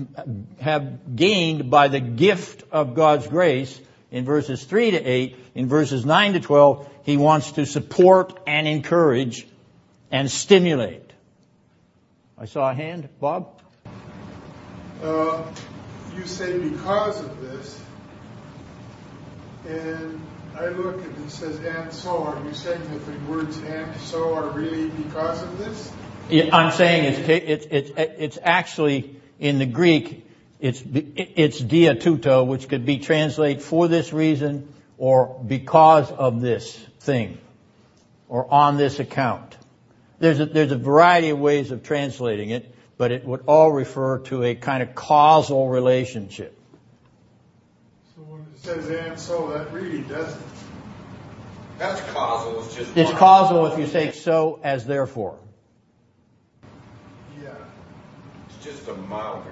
[clears throat] have gained by the gift of God's grace in verses 3 to 8, in verses 9 to 12, he wants to support and encourage and stimulate. I saw a hand. Bob? Uh, you say because of this, and I look and it says and so. Are you saying that the words and so are really because of this? I'm saying it's, it's, it's, actually in the Greek, it's, it's dia touto, which could be translated for this reason or because of this thing or on this account. There's a, there's a variety of ways of translating it, but it would all refer to a kind of causal relationship So when it says and so, that really doesn't. That's causal, it's just. It's causal if you say so as therefore. Yeah. It's just a milder.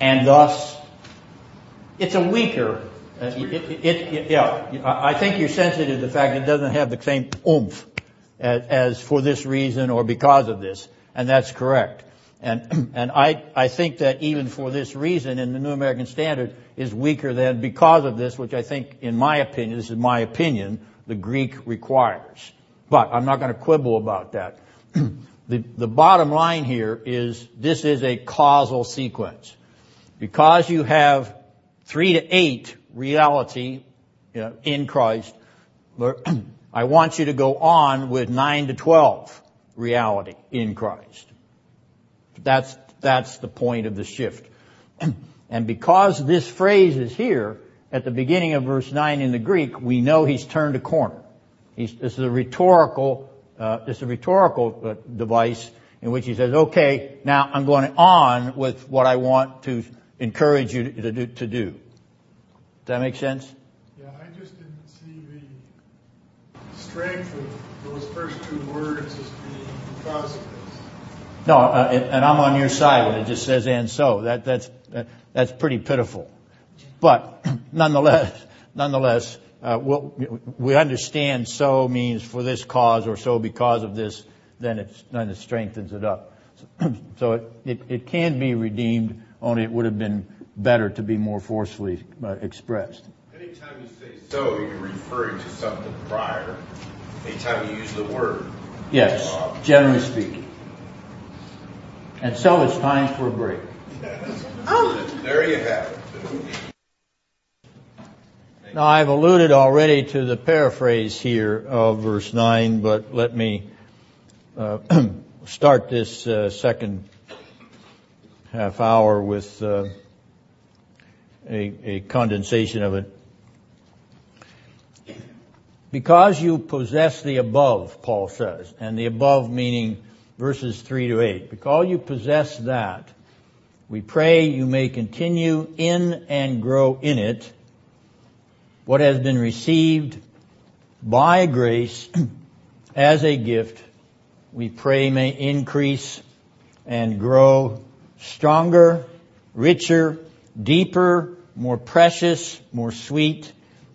And thus, it's a weaker. Uh, it, it, it, yeah, I think you're sensitive to the fact it doesn't have the same oomph as, as for this reason or because of this, and that's correct. And, [clears throat] and I, I think that even for this reason in the New American Standard is weaker than because of this, which I think, in my opinion, this is my opinion, the Greek requires. But I'm not going to quibble about that. [clears throat] the, the bottom line here is this is a causal sequence. Because you have three to eight reality you know, in Christ, [clears throat] I want you to go on with nine to twelve reality in Christ. That's, that's the point of the shift. [clears throat] and because this phrase is here at the beginning of verse 9 in the Greek, we know he's turned a corner. He's, this is a rhetorical, uh, this is a rhetorical uh, device in which he says, okay, now I'm going on with what I want to encourage you to. To do. Does that make sense? Yeah, I just didn't see the strength of those first two words as being because of this. No, uh, and I'm on your side when it just says and so. That, that's, that, that's pretty pitiful. But [clears throat] nonetheless, nonetheless, uh, we'll, we understand so means for this cause or so because of this, then, it's, then it strengthens it up. [clears throat] so it, it, it, can be redeemed, only it would have been better to be more forcefully uh, expressed. Anytime you say so, you're referring to something prior. Anytime you use the word. Yes, generally speaking. And so it's time for a break. Oh. There you have it. Now, I've alluded already to the paraphrase here of verse 9, but let me uh, [clears throat] start this uh, second half hour with uh, a, a condensation of it. Because you possess the above, Paul says, and the above meaning verses 3 to 8. Because you possess that, we pray you may continue in and grow in it what has been received by grace [clears throat] as a gift, we pray may increase and grow stronger, richer, deeper, more precious, more sweet,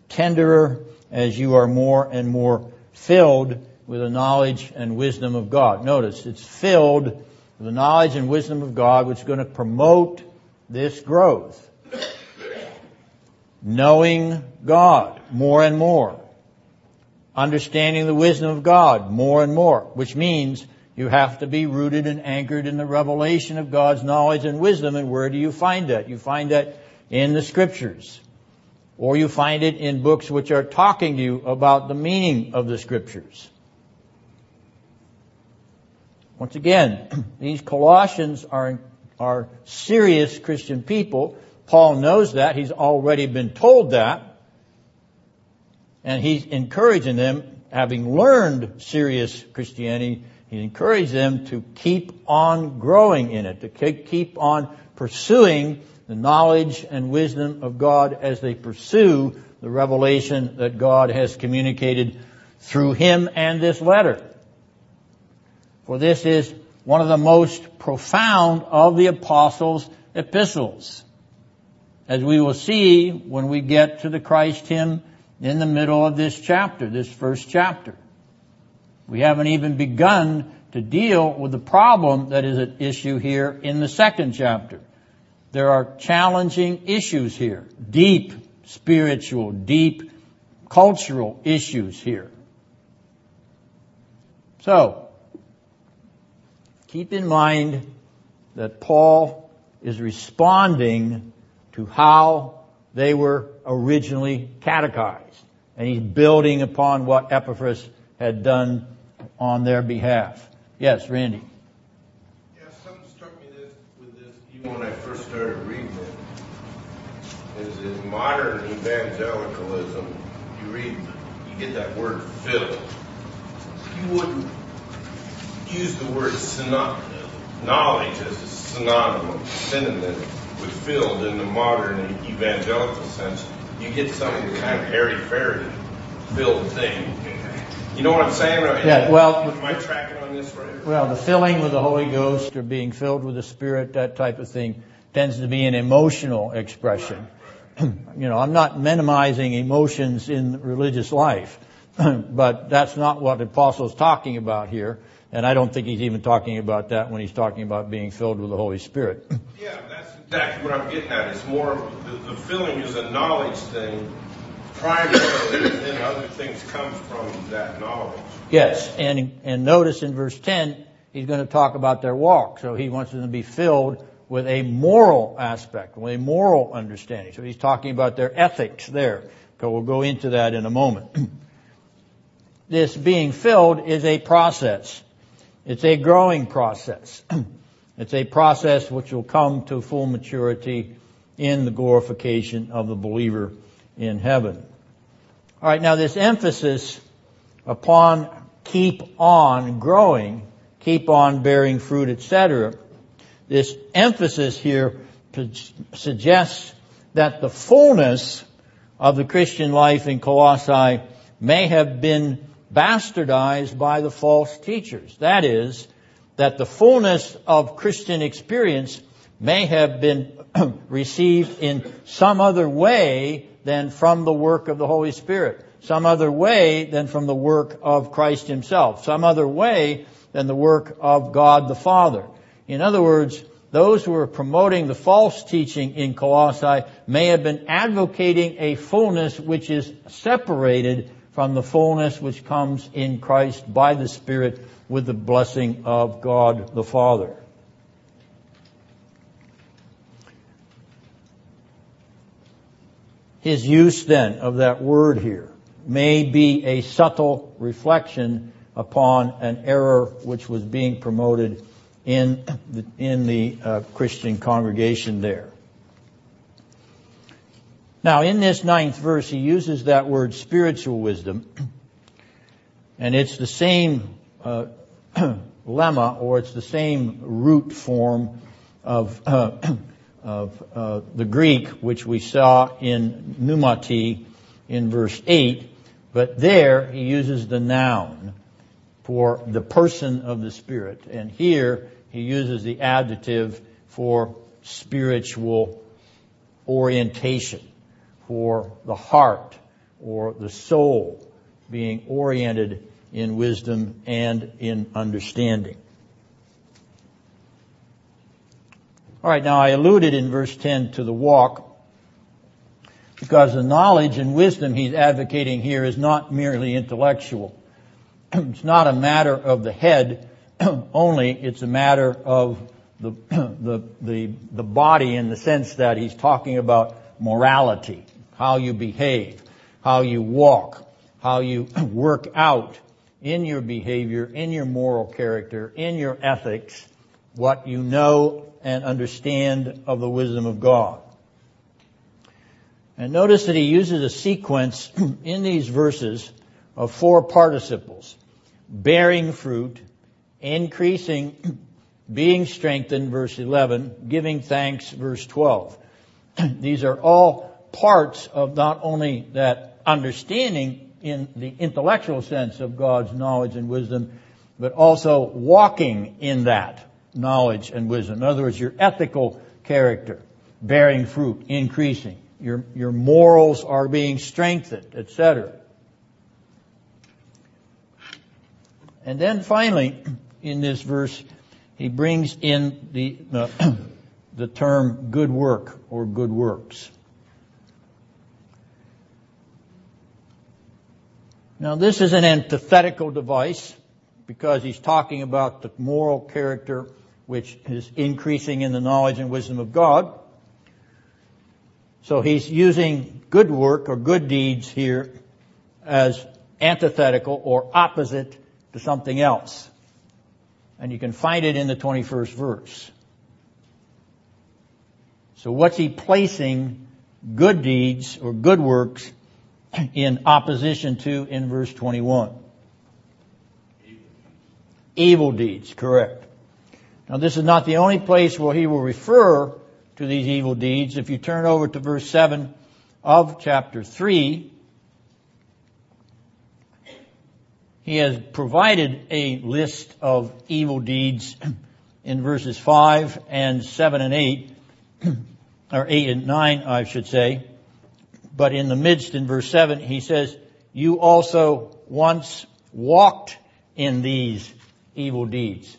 tenderer, as you are more and more filled with the knowledge and wisdom of God. Notice, it's filled with the knowledge and wisdom of God, which is going to promote this growth knowing God more and more, understanding the wisdom of God more and more, which means you have to be rooted and anchored in the revelation of God's knowledge and wisdom. And where do you find that? You find that in the scriptures. Or you find it in books which are talking to you about the meaning of the scriptures. Once again, [clears throat] these Colossians are, are serious Christian people Paul knows that. He's already been told that. And he's encouraging them, having learned serious Christianity, he encouraged them to keep on growing in it, to keep on pursuing the knowledge and wisdom of God as they pursue the revelation that God has communicated through him and this letter. For this is one of the most profound of the apostles' epistles as we will see when we get to the Christ hymn in the middle of this chapter, this first chapter. We haven't even begun to deal with the problem that is at issue here in the second chapter. There are challenging issues here, deep spiritual, deep cultural issues here. So, keep in mind that Paul is responding to how they were originally catechized. And he's building upon what Epaphras had done on their behalf. Yes, Randy. Yeah, something struck me this, with this, even when I first started reading it, is in modern evangelicalism, you read, you get that word filled. You wouldn't use the word synonym, knowledge as a synonym, synonym with filled in the modern evangelical sense, you get some kind of airy fairy filled thing. You know what I'm saying? Yeah, well, am I tracking on this right? Well, the filling with the Holy Ghost or being filled with the Spirit, that type of thing, tends to be an emotional expression. [clears throat] you know, I'm not minimizing emotions in religious life, [clears throat] but that's not what the apostle's talking about here. And I don't think he's even talking about that when he's talking about being filled with the Holy Spirit. [clears throat] Yeah, that's exactly what I'm getting at. It's more, the, the filling is a knowledge thing primarily, then other things come from that knowledge. Yes, and, and notice in verse 10, he's going to talk about their walk. So he wants them to be filled with a moral aspect, with a moral understanding. So he's talking about their ethics there. So we'll go into that in a moment. [clears throat] this being filled is a process. It's a growing process. [clears throat] it's a process which will come to full maturity in the glorification of the believer in heaven. All right, now this emphasis upon keep on growing, keep on bearing fruit, etc. This emphasis here suggests that the fullness of the Christian life in Colossae may have been bastardized by the false teachers. That is, that the fullness of Christian experience may have been [clears throat] received in some other way than from the work of the Holy Spirit, some other way than from the work of Christ Himself, some other way than the work of God the Father. In other words, those who were promoting the false teaching in Colossae may have been advocating a fullness which is separated from the fullness which comes in Christ by the Spirit with the blessing of God the Father. His use then of that word here may be a subtle reflection upon an error which was being promoted in the, in the uh, Christian congregation there. Now, in this ninth verse, he uses that word spiritual wisdom, [clears throat] and it's the same uh, [clears throat] lemma, or it's the same root form of, uh, [clears throat] of uh, the Greek, which we saw in pneumati in verse 8, but there he uses the noun for the person of the Spirit, and here he uses the adjective for spiritual orientation, for the heart or the soul being oriented in wisdom and in understanding. All right, now I alluded in verse 10 to the walk. Because the knowledge and wisdom he's advocating here is not merely intellectual. [clears throat] it's not a matter of the head, [clears throat] only it's a matter of the, [clears throat] the, the, the body in the sense that he's talking about morality, how you behave, how you walk, how you work out in your behavior, in your moral character, in your ethics, what you know and understand of the wisdom of God. And notice that he uses a sequence [clears throat] in these verses of four participles. Bearing fruit, increasing, [clears throat] being strengthened, verse 11, giving thanks, verse 12. [clears throat] These are all parts of not only that understanding in the intellectual sense of God's knowledge and wisdom, but also walking in that knowledge and wisdom. In other words, your ethical character, bearing fruit, increasing. Your, your morals are being strengthened, etc. And then finally, in this verse, he brings in the, [clears throat] the term good work or good works. Now this is an antithetical device because he's talking about the moral character which is increasing in the knowledge and wisdom of God. So he's using good work or good deeds here as antithetical or opposite to something else. And you can find it in the 21st verse. So what's he placing good deeds or good works [clears throat] in opposition to in verse 21? Evil deeds, correct. Now this is not the only place where he will refer to these evil deeds. If you turn over to verse 7 of chapter 3, He has provided a list of evil deeds in verses 5 and 7 and 8, or 8 and 9, I should say. But in the midst, in verse 7, he says, You also once walked in these evil deeds.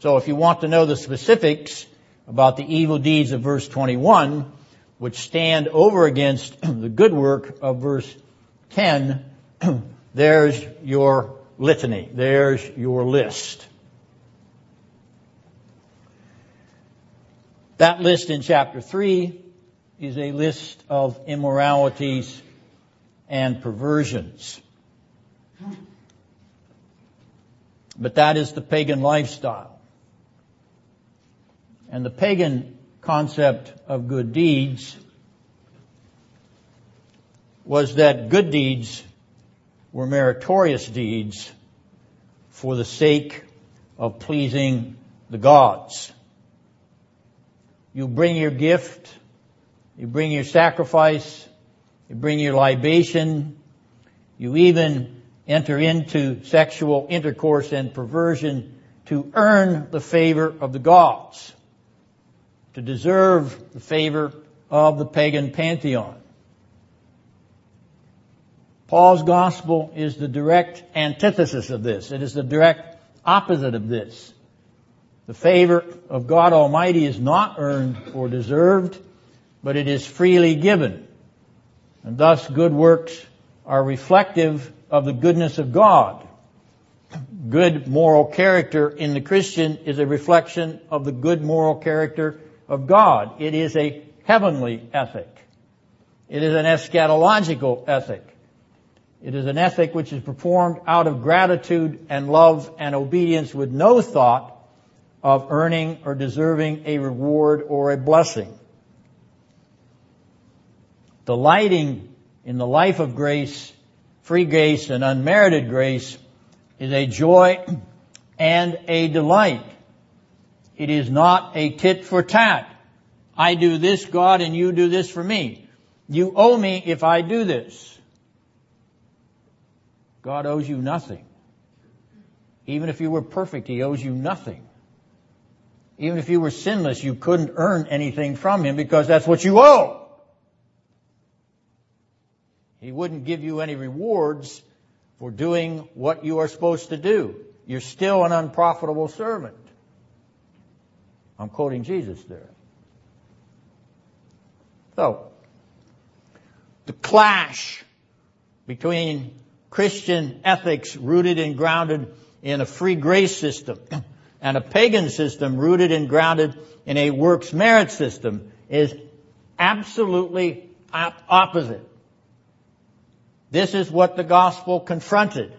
So if you want to know the specifics about the evil deeds of verse 21, which stand over against [clears throat] the good work of verse 10, [clears throat] there's your litany. There's your list. That list in chapter 3 is a list of immoralities and perversions. But that is the pagan lifestyle. And the pagan concept of good deeds was that good deeds were meritorious deeds for the sake of pleasing the gods. You bring your gift, you bring your sacrifice, you bring your libation, you even enter into sexual intercourse and perversion to earn the favor of the gods, to deserve the favor of the pagan pantheon. Paul's gospel is the direct antithesis of this. It is the direct opposite of this. The favor of God Almighty is not earned or deserved, but it is freely given. And thus good works are reflective of the goodness of God. Good moral character in the Christian is a reflection of the good moral character of God. It is a heavenly ethic. It is an eschatological ethic. It is an ethic which is performed out of gratitude and love and obedience with no thought of earning or deserving a reward or a blessing. Delighting in the life of grace, free grace and unmerited grace is a joy [clears throat] and a delight. It is not a tit for tat. I do this, God, and you do this for me. You owe me if I do this. God owes you nothing. Even if you were perfect, He owes you nothing. Even if you were sinless, you couldn't earn anything from Him because that's what you owe. He wouldn't give you any rewards for doing what you are supposed to do. You're still an unprofitable servant. I'm quoting Jesus there. So, the clash between Christian ethics rooted and grounded in a free grace system [clears throat] and a pagan system rooted and grounded in a works merit system is absolutely opposite. This is what the gospel confronted.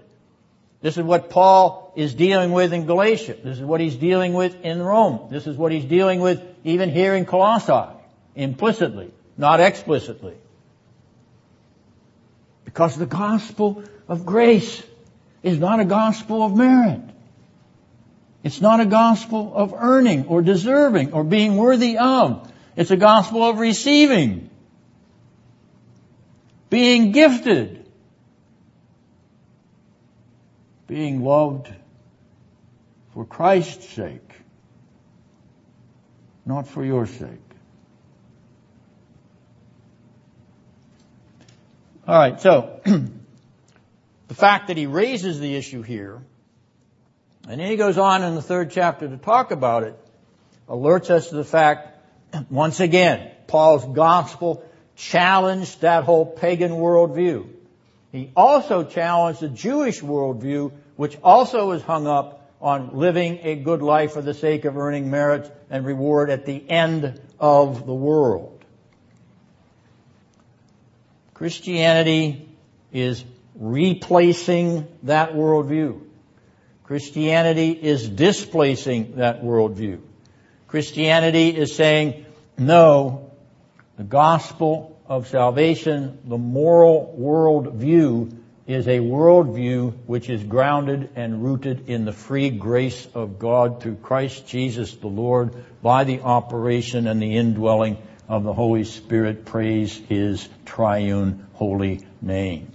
This is what Paul is dealing with in Galatia. This is what he's dealing with in Rome. This is what he's dealing with even here in Colossae, implicitly, not explicitly. Because the gospel of grace is not a gospel of merit. It's not a gospel of earning or deserving or being worthy of. It's a gospel of receiving. Being gifted. Being loved for Christ's sake. Not for your sake. Alright, so [clears throat] the fact that he raises the issue here, and then he goes on in the third chapter to talk about it, alerts us to the fact, [clears throat] once again, Paul's gospel challenged that whole pagan worldview. He also challenged the Jewish worldview, which also was hung up on living a good life for the sake of earning merit and reward at the end of the world. Christianity is replacing that worldview. Christianity is displacing that worldview. Christianity is saying, no, the gospel of salvation, the moral worldview is a worldview which is grounded and rooted in the free grace of God through Christ Jesus the Lord by the operation and the indwelling of the Holy Spirit. Praise His triune holy name.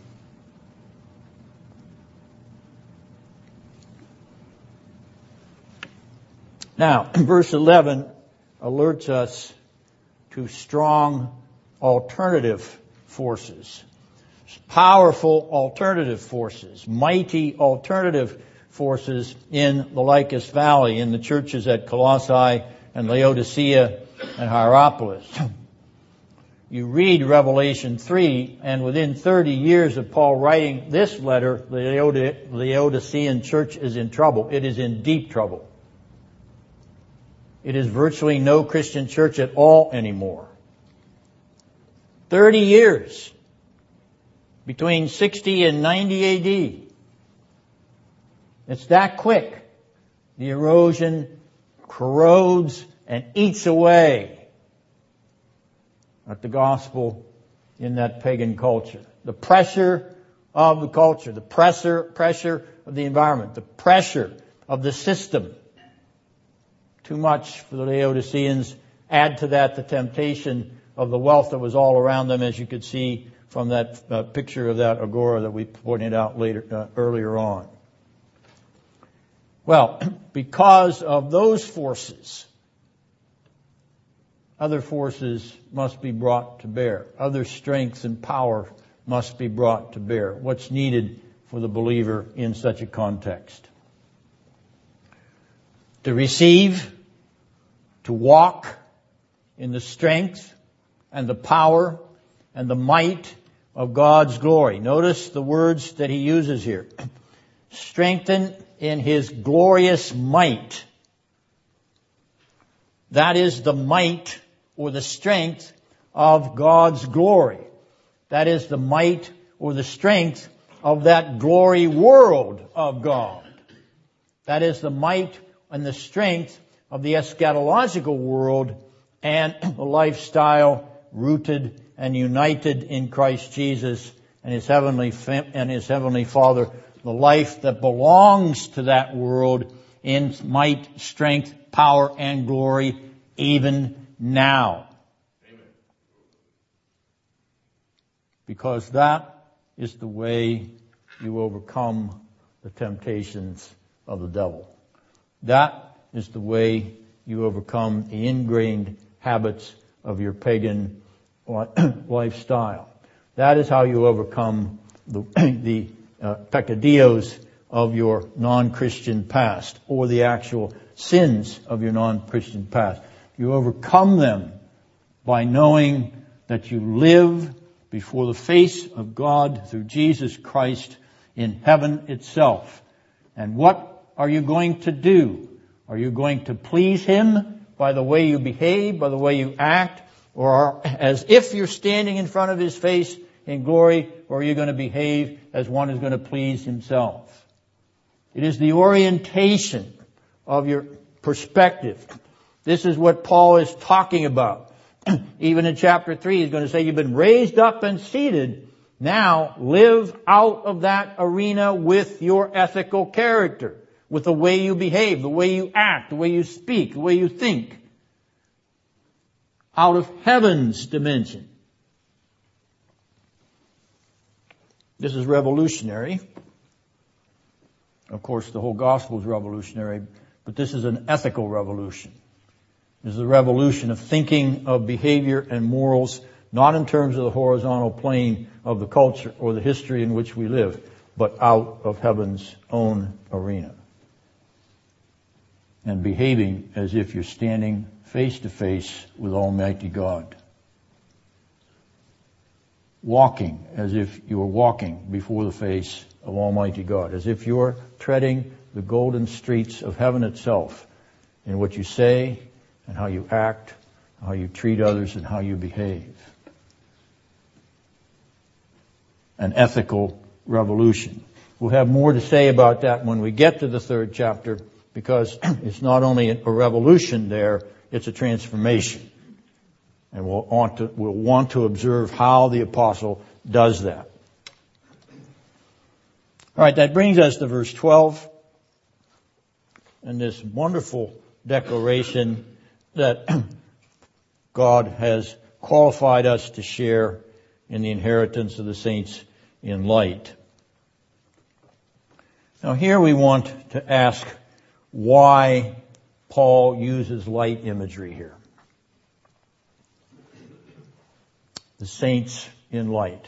Now, [clears throat] verse 11 alerts us to strong alternative forces. Powerful alternative forces, mighty alternative forces in the Lycus Valley, in the churches at Colossae and Laodicea and Hierapolis. [clears throat] you read Revelation 3, and within 30 years of Paul writing this letter, the Laodicean church is in trouble. It is in deep trouble. It is virtually no Christian church at all anymore. 30 years between 60 and 90 AD. It's that quick. The erosion corrodes and eats away at the gospel in that pagan culture. The pressure of the culture, the pressure, pressure of the environment, the pressure of the system. Too much for the Laodiceans. Add to that the temptation of the wealth that was all around them, as you could see from that uh, picture of that agora that we pointed out later, uh, earlier on. Well, [clears throat] because of those forces, other forces must be brought to bear. Other strengths and power must be brought to bear. What's needed for the believer in such a context? To receive, to walk in the strength and the power and the might of God's glory. Notice the words that he uses here. [clears throat] Strengthen in his glorious might. That is the might or the strength of God's glory. That is the might or the strength of that glory world of God. That is the might and the strength of the eschatological world and [clears throat] the lifestyle rooted and united in Christ Jesus and his heavenly and his heavenly Father, the life that belongs to that world in might, strength, power, and glory even now. Because that is the way you overcome the temptations of the devil. That is the way you overcome the ingrained habits of your pagan [clears throat] lifestyle. That is how you overcome the, [clears throat] the uh, peccadillos of your non-Christian past or the actual sins of your non-Christian past. You overcome them by knowing that you live before the face of God through Jesus Christ in heaven itself. And what are you going to do? Are you going to please Him by the way you behave, by the way you act, or as if you're standing in front of His face in glory, or are you going to behave as one who's going to please Himself? It is the orientation of your perspective. This is what Paul is talking about. [clears throat] Even in chapter 3, he's going to say, you've been raised up and seated. Now live out of that arena with your ethical character, with the way you behave, the way you act, the way you speak, the way you think out of heaven's dimension. This is revolutionary. Of course, the whole gospel is revolutionary, but this is an ethical revolution. This is a revolution of thinking of behavior and morals, not in terms of the horizontal plane of the culture or the history in which we live, but out of heaven's own arena. And behaving as if you're standing face to face with Almighty God. Walking as if you were walking before the face of Almighty God, as if you're treading the golden streets of heaven itself in what you say and how you act, how you treat others, and how you behave. An ethical revolution. We'll have more to say about that when we get to the third chapter because [clears throat] it's not only a revolution there, it's a transformation. And we'll want to, we'll want to observe how the apostle does that. Alright, that brings us to verse 12 and this wonderful declaration that [clears throat] God has qualified us to share in the inheritance of the saints in light. Now here we want to ask why Paul uses light imagery here. The saints in light.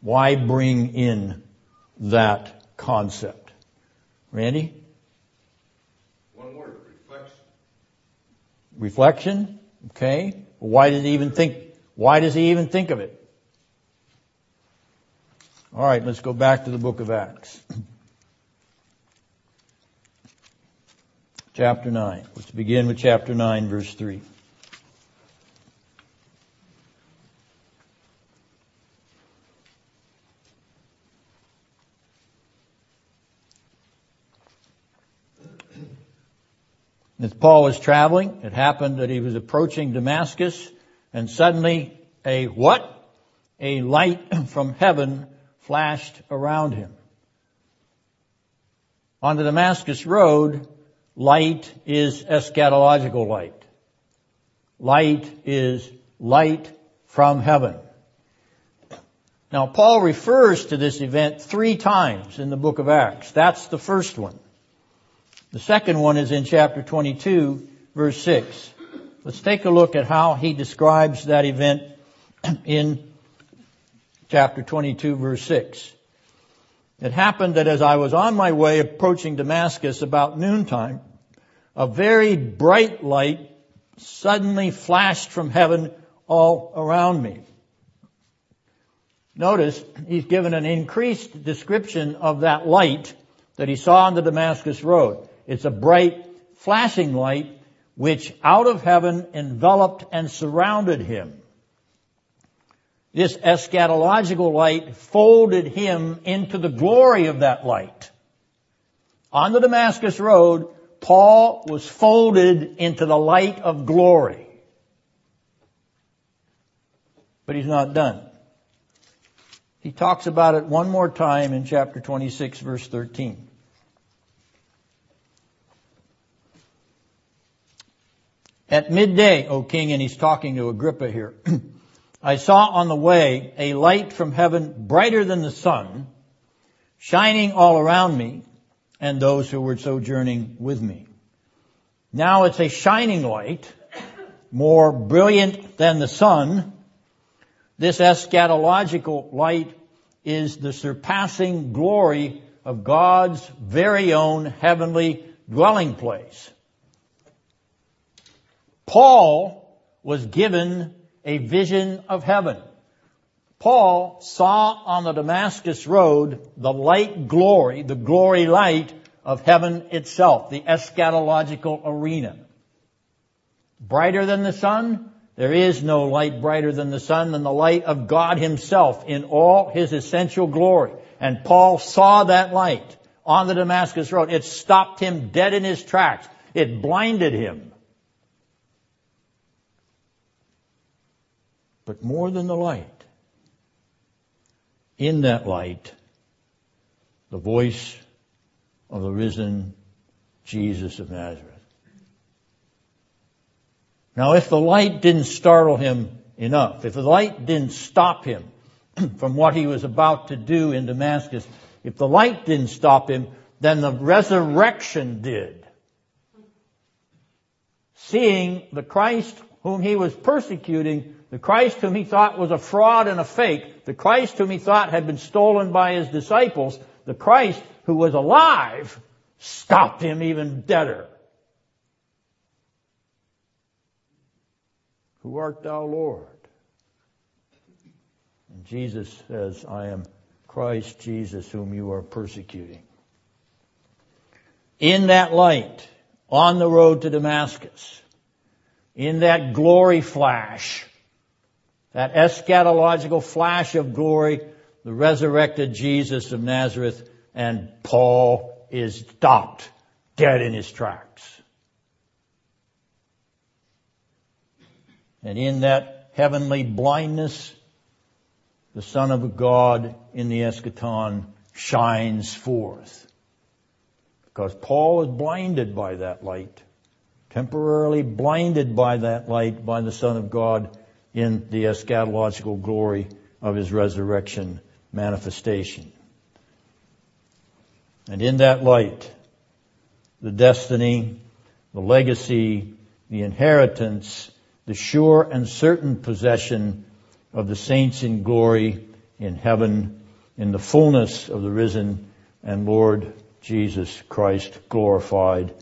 Why bring in that concept? Randy? One word, reflection. Reflection? Okay. Why does he even think, Why does he even think of it? All right, let's go back to the book of Acts. [clears throat] chapter 9. Let's begin with chapter 9, verse 3. As Paul was traveling, it happened that he was approaching Damascus, and suddenly a what? A light [clears throat] from heaven flashed around him. On the Damascus road, light is eschatological light. Light is light from heaven. Now, Paul refers to this event three times in the book of Acts. That's the first one. The second one is in chapter 22, verse 6. Let's take a look at how he describes that event [clears throat] in chapter 22, verse 6. It happened that as I was on my way approaching Damascus about noontime, a very bright light suddenly flashed from heaven all around me. Notice he's given an increased description of that light that he saw on the Damascus road. It's a bright, flashing light which out of heaven enveloped and surrounded him. This eschatological light folded him into the glory of that light. On the Damascus road, Paul was folded into the light of glory. But he's not done. He talks about it one more time in chapter 26 verse 13. At midday, O king, and he's talking to Agrippa here, [clears throat] I saw on the way a light from heaven brighter than the sun, shining all around me and those who were sojourning with me. Now it's a shining light, more brilliant than the sun. This eschatological light is the surpassing glory of God's very own heavenly dwelling place. Paul was given a vision of heaven. Paul saw on the Damascus road the light glory, the glory light of heaven itself, the eschatological arena. Brighter than the sun? There is no light brighter than the sun than the light of God himself in all his essential glory. And Paul saw that light on the Damascus road. It stopped him dead in his tracks. It blinded him. But more than the light, in that light, the voice of the risen Jesus of Nazareth. Now if the light didn't startle him enough, if the light didn't stop him [clears throat] from what he was about to do in Damascus, if the light didn't stop him, then the resurrection did. Seeing the Christ whom he was persecuting the Christ whom he thought was a fraud and a fake, the Christ whom he thought had been stolen by his disciples, the Christ who was alive, stopped him even deader. Who art thou, Lord? And Jesus says, I am Christ Jesus whom you are persecuting. In that light, on the road to Damascus, in that glory flash, that eschatological flash of glory, the resurrected Jesus of Nazareth, and Paul is stopped dead in his tracks. And in that heavenly blindness, the Son of God in the eschaton shines forth. Because Paul is blinded by that light, temporarily blinded by that light by the Son of God in the eschatological glory of his resurrection manifestation. And in that light, the destiny, the legacy, the inheritance, the sure and certain possession of the saints in glory in heaven in the fullness of the risen and Lord Jesus Christ glorified.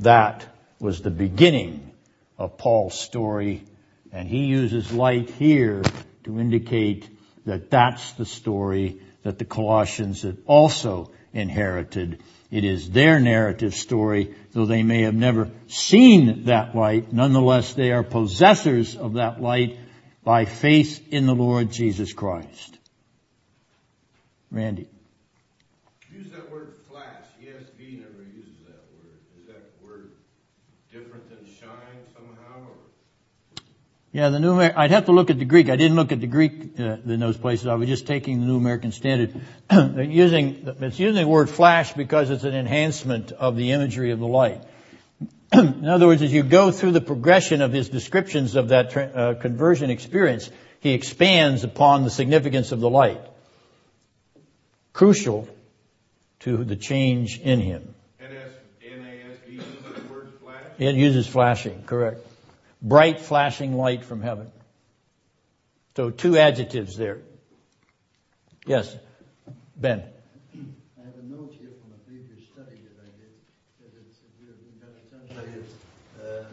That was the beginning of Paul's story And he uses light here to indicate that that's the story that the Colossians had also inherited. It is their narrative story, though they may have never seen that light. Nonetheless, they are possessors of that light by faith in the Lord Jesus Christ. Randy. Use that word flash. ESV never uses that word. Is that word different than shine somehow? Or? Yeah, the New Amer- I'd have to look at the Greek. I didn't look at the Greek uh, in those places. I was just taking the New American Standard. [clears throat] using it's using the word flash because it's an enhancement of the imagery of the light. [clears throat] in other words, as you go through the progression of his descriptions of that uh, conversion experience, he expands upon the significance of the light. Crucial to the change in him. NS, NASB uses the word flash? It uses flashing, correct. Bright flashing light from heaven. So two adjectives there. Yes, Ben. I have a note here from a previous study that I did, that it's, we're going to translate it, uh,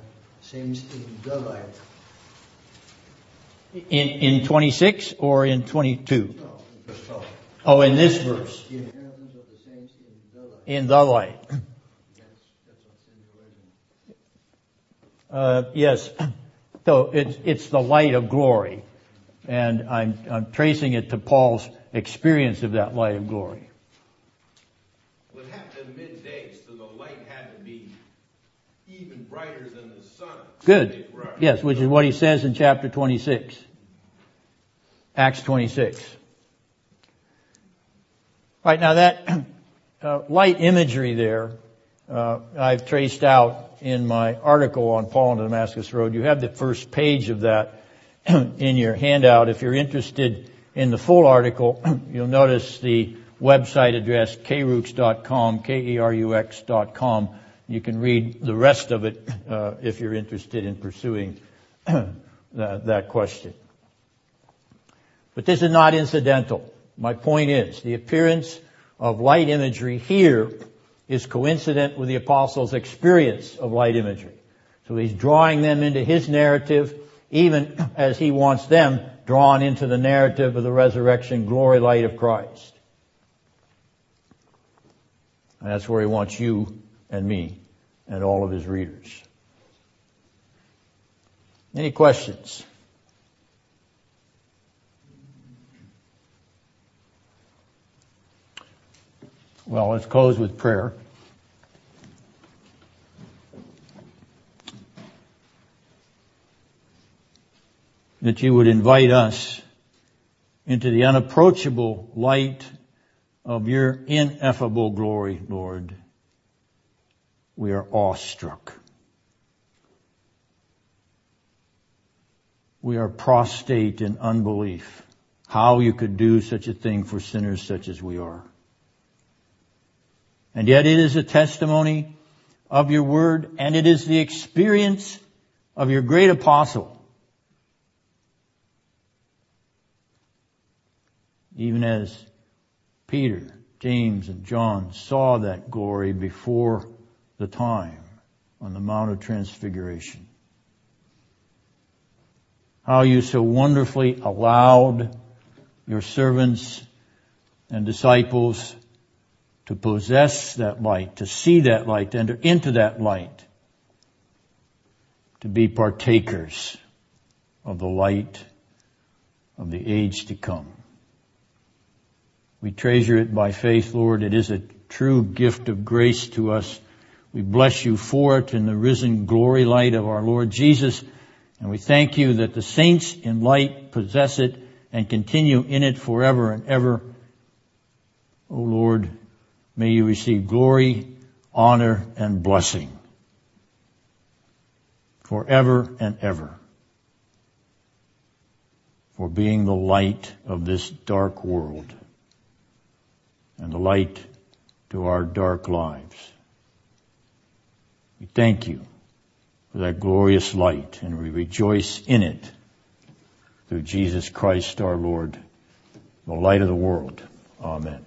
in the light. In, in 26 or in 22? No, in Oh, in this verse. The inheritance of the saints in the light. In the light. That's, that's what's in the original. Uh, yes. So it's, it's the light of glory. And I'm, I'm tracing it to Paul's experience of that light of glory. Well, it happened midday, so the light had to be even brighter than the sun. Good. Yes, which is what he says in chapter 26. Acts 26. Right, now that [clears throat] uh, light imagery there, uh, I've traced out in my article on Paul and the Damascus Road. You have the first page of that [clears throat] in your handout. If you're interested in the full article, [clears throat] you'll notice the website address, kerux.com, K-E-R-U-X.com. You can read the rest of it [clears throat] uh, if you're interested in pursuing that, that question. But this is not incidental. My point is, the appearance of light imagery here is coincident with the apostles' experience of light imagery. So he's drawing them into his narrative, even [clears throat] as he wants them drawn into the narrative of the resurrection glory light of Christ. And that's where he wants you and me and all of his readers. Any questions? Well, let's close with prayer. That you would invite us into the unapproachable light of your ineffable glory, Lord. We are awestruck. We are prostrate in unbelief. How you could do such a thing for sinners such as we are. And yet it is a testimony of your word and it is the experience of your great apostle. Even as Peter, James, and John saw that glory before the time on the Mount of Transfiguration. How you so wonderfully allowed your servants and disciples to possess that light, to see that light, to enter into that light, to be partakers of the light of the age to come. We treasure it by faith, Lord. It is a true gift of grace to us. We bless you for it in the risen glory light of our Lord Jesus. And we thank you that the saints in light possess it and continue in it forever and ever. O Lord, may you receive glory, honor, and blessing forever and ever for being the light of this dark world and the light to our dark lives. We thank you for that glorious light and we rejoice in it through Jesus Christ our Lord, the light of the world. Amen.